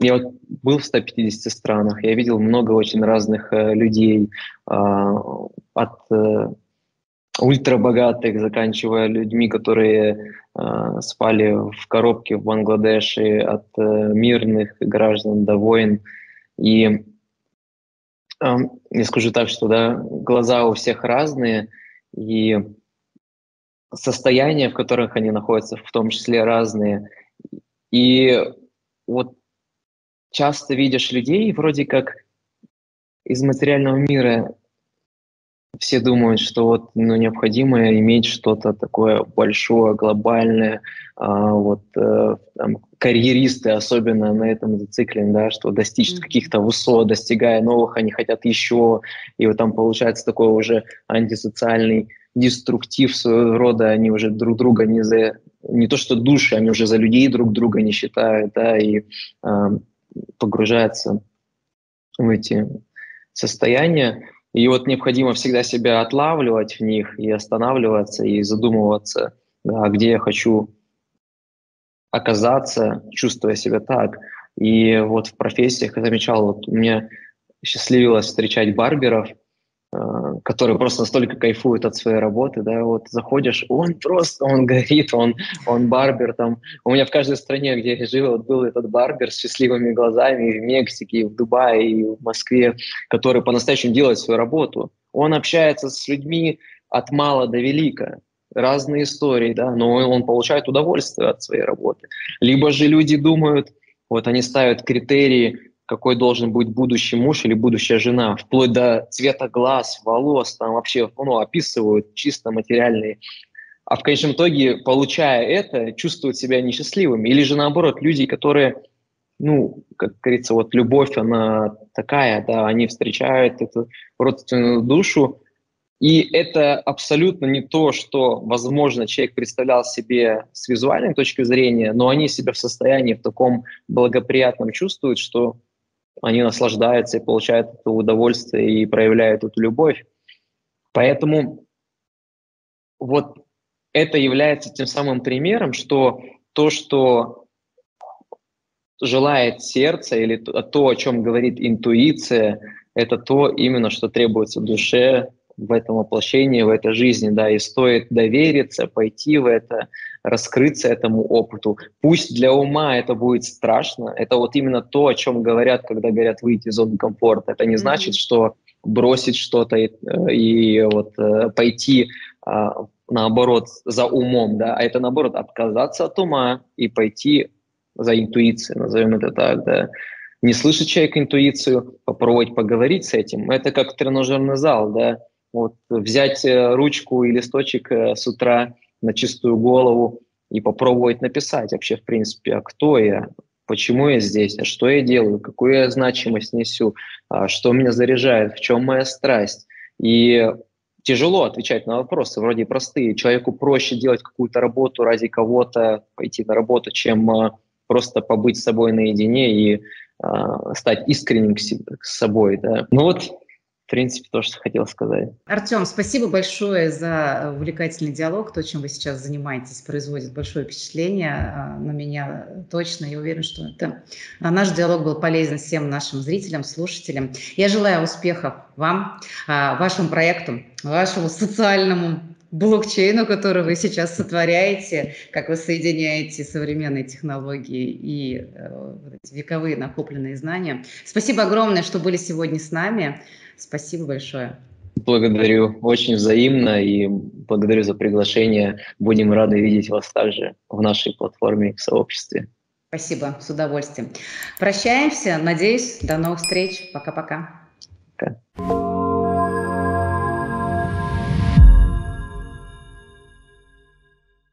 S2: я вот был в 150 странах, я видел много очень разных э, людей, э, от ультрабогатых, заканчивая людьми, которые э, спали в коробке в Бангладеше, от э, мирных граждан до войн. И э, я скажу так, что да, глаза у всех разные, и состояния, в которых они находятся, в том числе разные. И вот часто видишь людей вроде как из материального мира все думают, что вот ну, необходимо иметь что-то такое большое, глобальное, а, вот э, там, карьеристы особенно на этом зациклены, да, что достичь mm-hmm. каких-то высот, достигая новых, они хотят еще, и вот там получается такой уже антисоциальный деструктив своего рода, они уже друг друга не за не то что души, они уже за людей друг друга не считают, да, и э, погружаются в эти состояния. И вот необходимо всегда себя отлавливать в них и останавливаться, и задумываться, да, где я хочу оказаться, чувствуя себя так. И вот в профессиях я замечал, вот мне счастливилось встречать барберов – которые просто настолько кайфуют от своей работы, да, вот заходишь, он просто, он горит, он, он барбер там. У меня в каждой стране, где я жил, вот был этот барбер с счастливыми глазами и в Мексике, и в Дубае, и в Москве, который по-настоящему делает свою работу. Он общается с людьми от мала до велика, разные истории, да, но он получает удовольствие от своей работы. Либо же люди думают, вот они ставят критерии, какой должен быть будущий муж или будущая жена, вплоть до цвета глаз, волос, там вообще ну, описывают чисто материальные. А в конечном итоге, получая это, чувствуют себя несчастливыми. Или же наоборот, люди, которые, ну, как говорится, вот любовь, она такая, да, они встречают эту родственную душу, и это абсолютно не то, что, возможно, человек представлял себе с визуальной точки зрения, но они себя в состоянии в таком благоприятном чувствуют, что они наслаждаются и получают это удовольствие и проявляют эту любовь. Поэтому вот это является тем самым примером, что то, что желает сердце или то, о чем говорит интуиция, это то именно, что требуется душе в этом воплощении, в этой жизни, да, и стоит довериться, пойти в это, раскрыться этому опыту. Пусть для ума это будет страшно, это вот именно то, о чем говорят, когда говорят выйти из зоны комфорта. Это не mm-hmm. значит, что бросить что-то и, и вот э, пойти а, наоборот за умом, да, а это наоборот отказаться от ума и пойти за интуицией, назовем это так, да. Не слышит человек интуицию, попробовать поговорить с этим. Это как тренажерный зал, да вот, взять э, ручку и листочек э, с утра на чистую голову и попробовать написать вообще, в принципе, а кто я, почему я здесь, а что я делаю, какую я значимость несу, а что меня заряжает, в чем моя страсть. И тяжело отвечать на вопросы, вроде простые. Человеку проще делать какую-то работу ради кого-то, пойти на работу, чем а, просто побыть с собой наедине и а, стать искренним к, себе, к собой. Да. Ну вот в принципе, то, что хотел сказать.
S1: Артем, спасибо большое за увлекательный диалог. То, чем вы сейчас занимаетесь, производит большое впечатление а, на меня точно. Я уверен, что это а, наш диалог был полезен всем нашим зрителям, слушателям. Я желаю успехов вам, вашему проекту, вашему социальному блокчейну, который вы сейчас сотворяете, как вы соединяете современные технологии и э, вековые накопленные знания. Спасибо огромное, что были сегодня с нами. Спасибо большое.
S2: Благодарю, очень взаимно и благодарю за приглашение. Будем рады видеть вас также в нашей платформе в сообществе.
S1: Спасибо, с удовольствием. Прощаемся, надеюсь, до новых встреч. Пока-пока.
S2: Пока. -пока. Пока.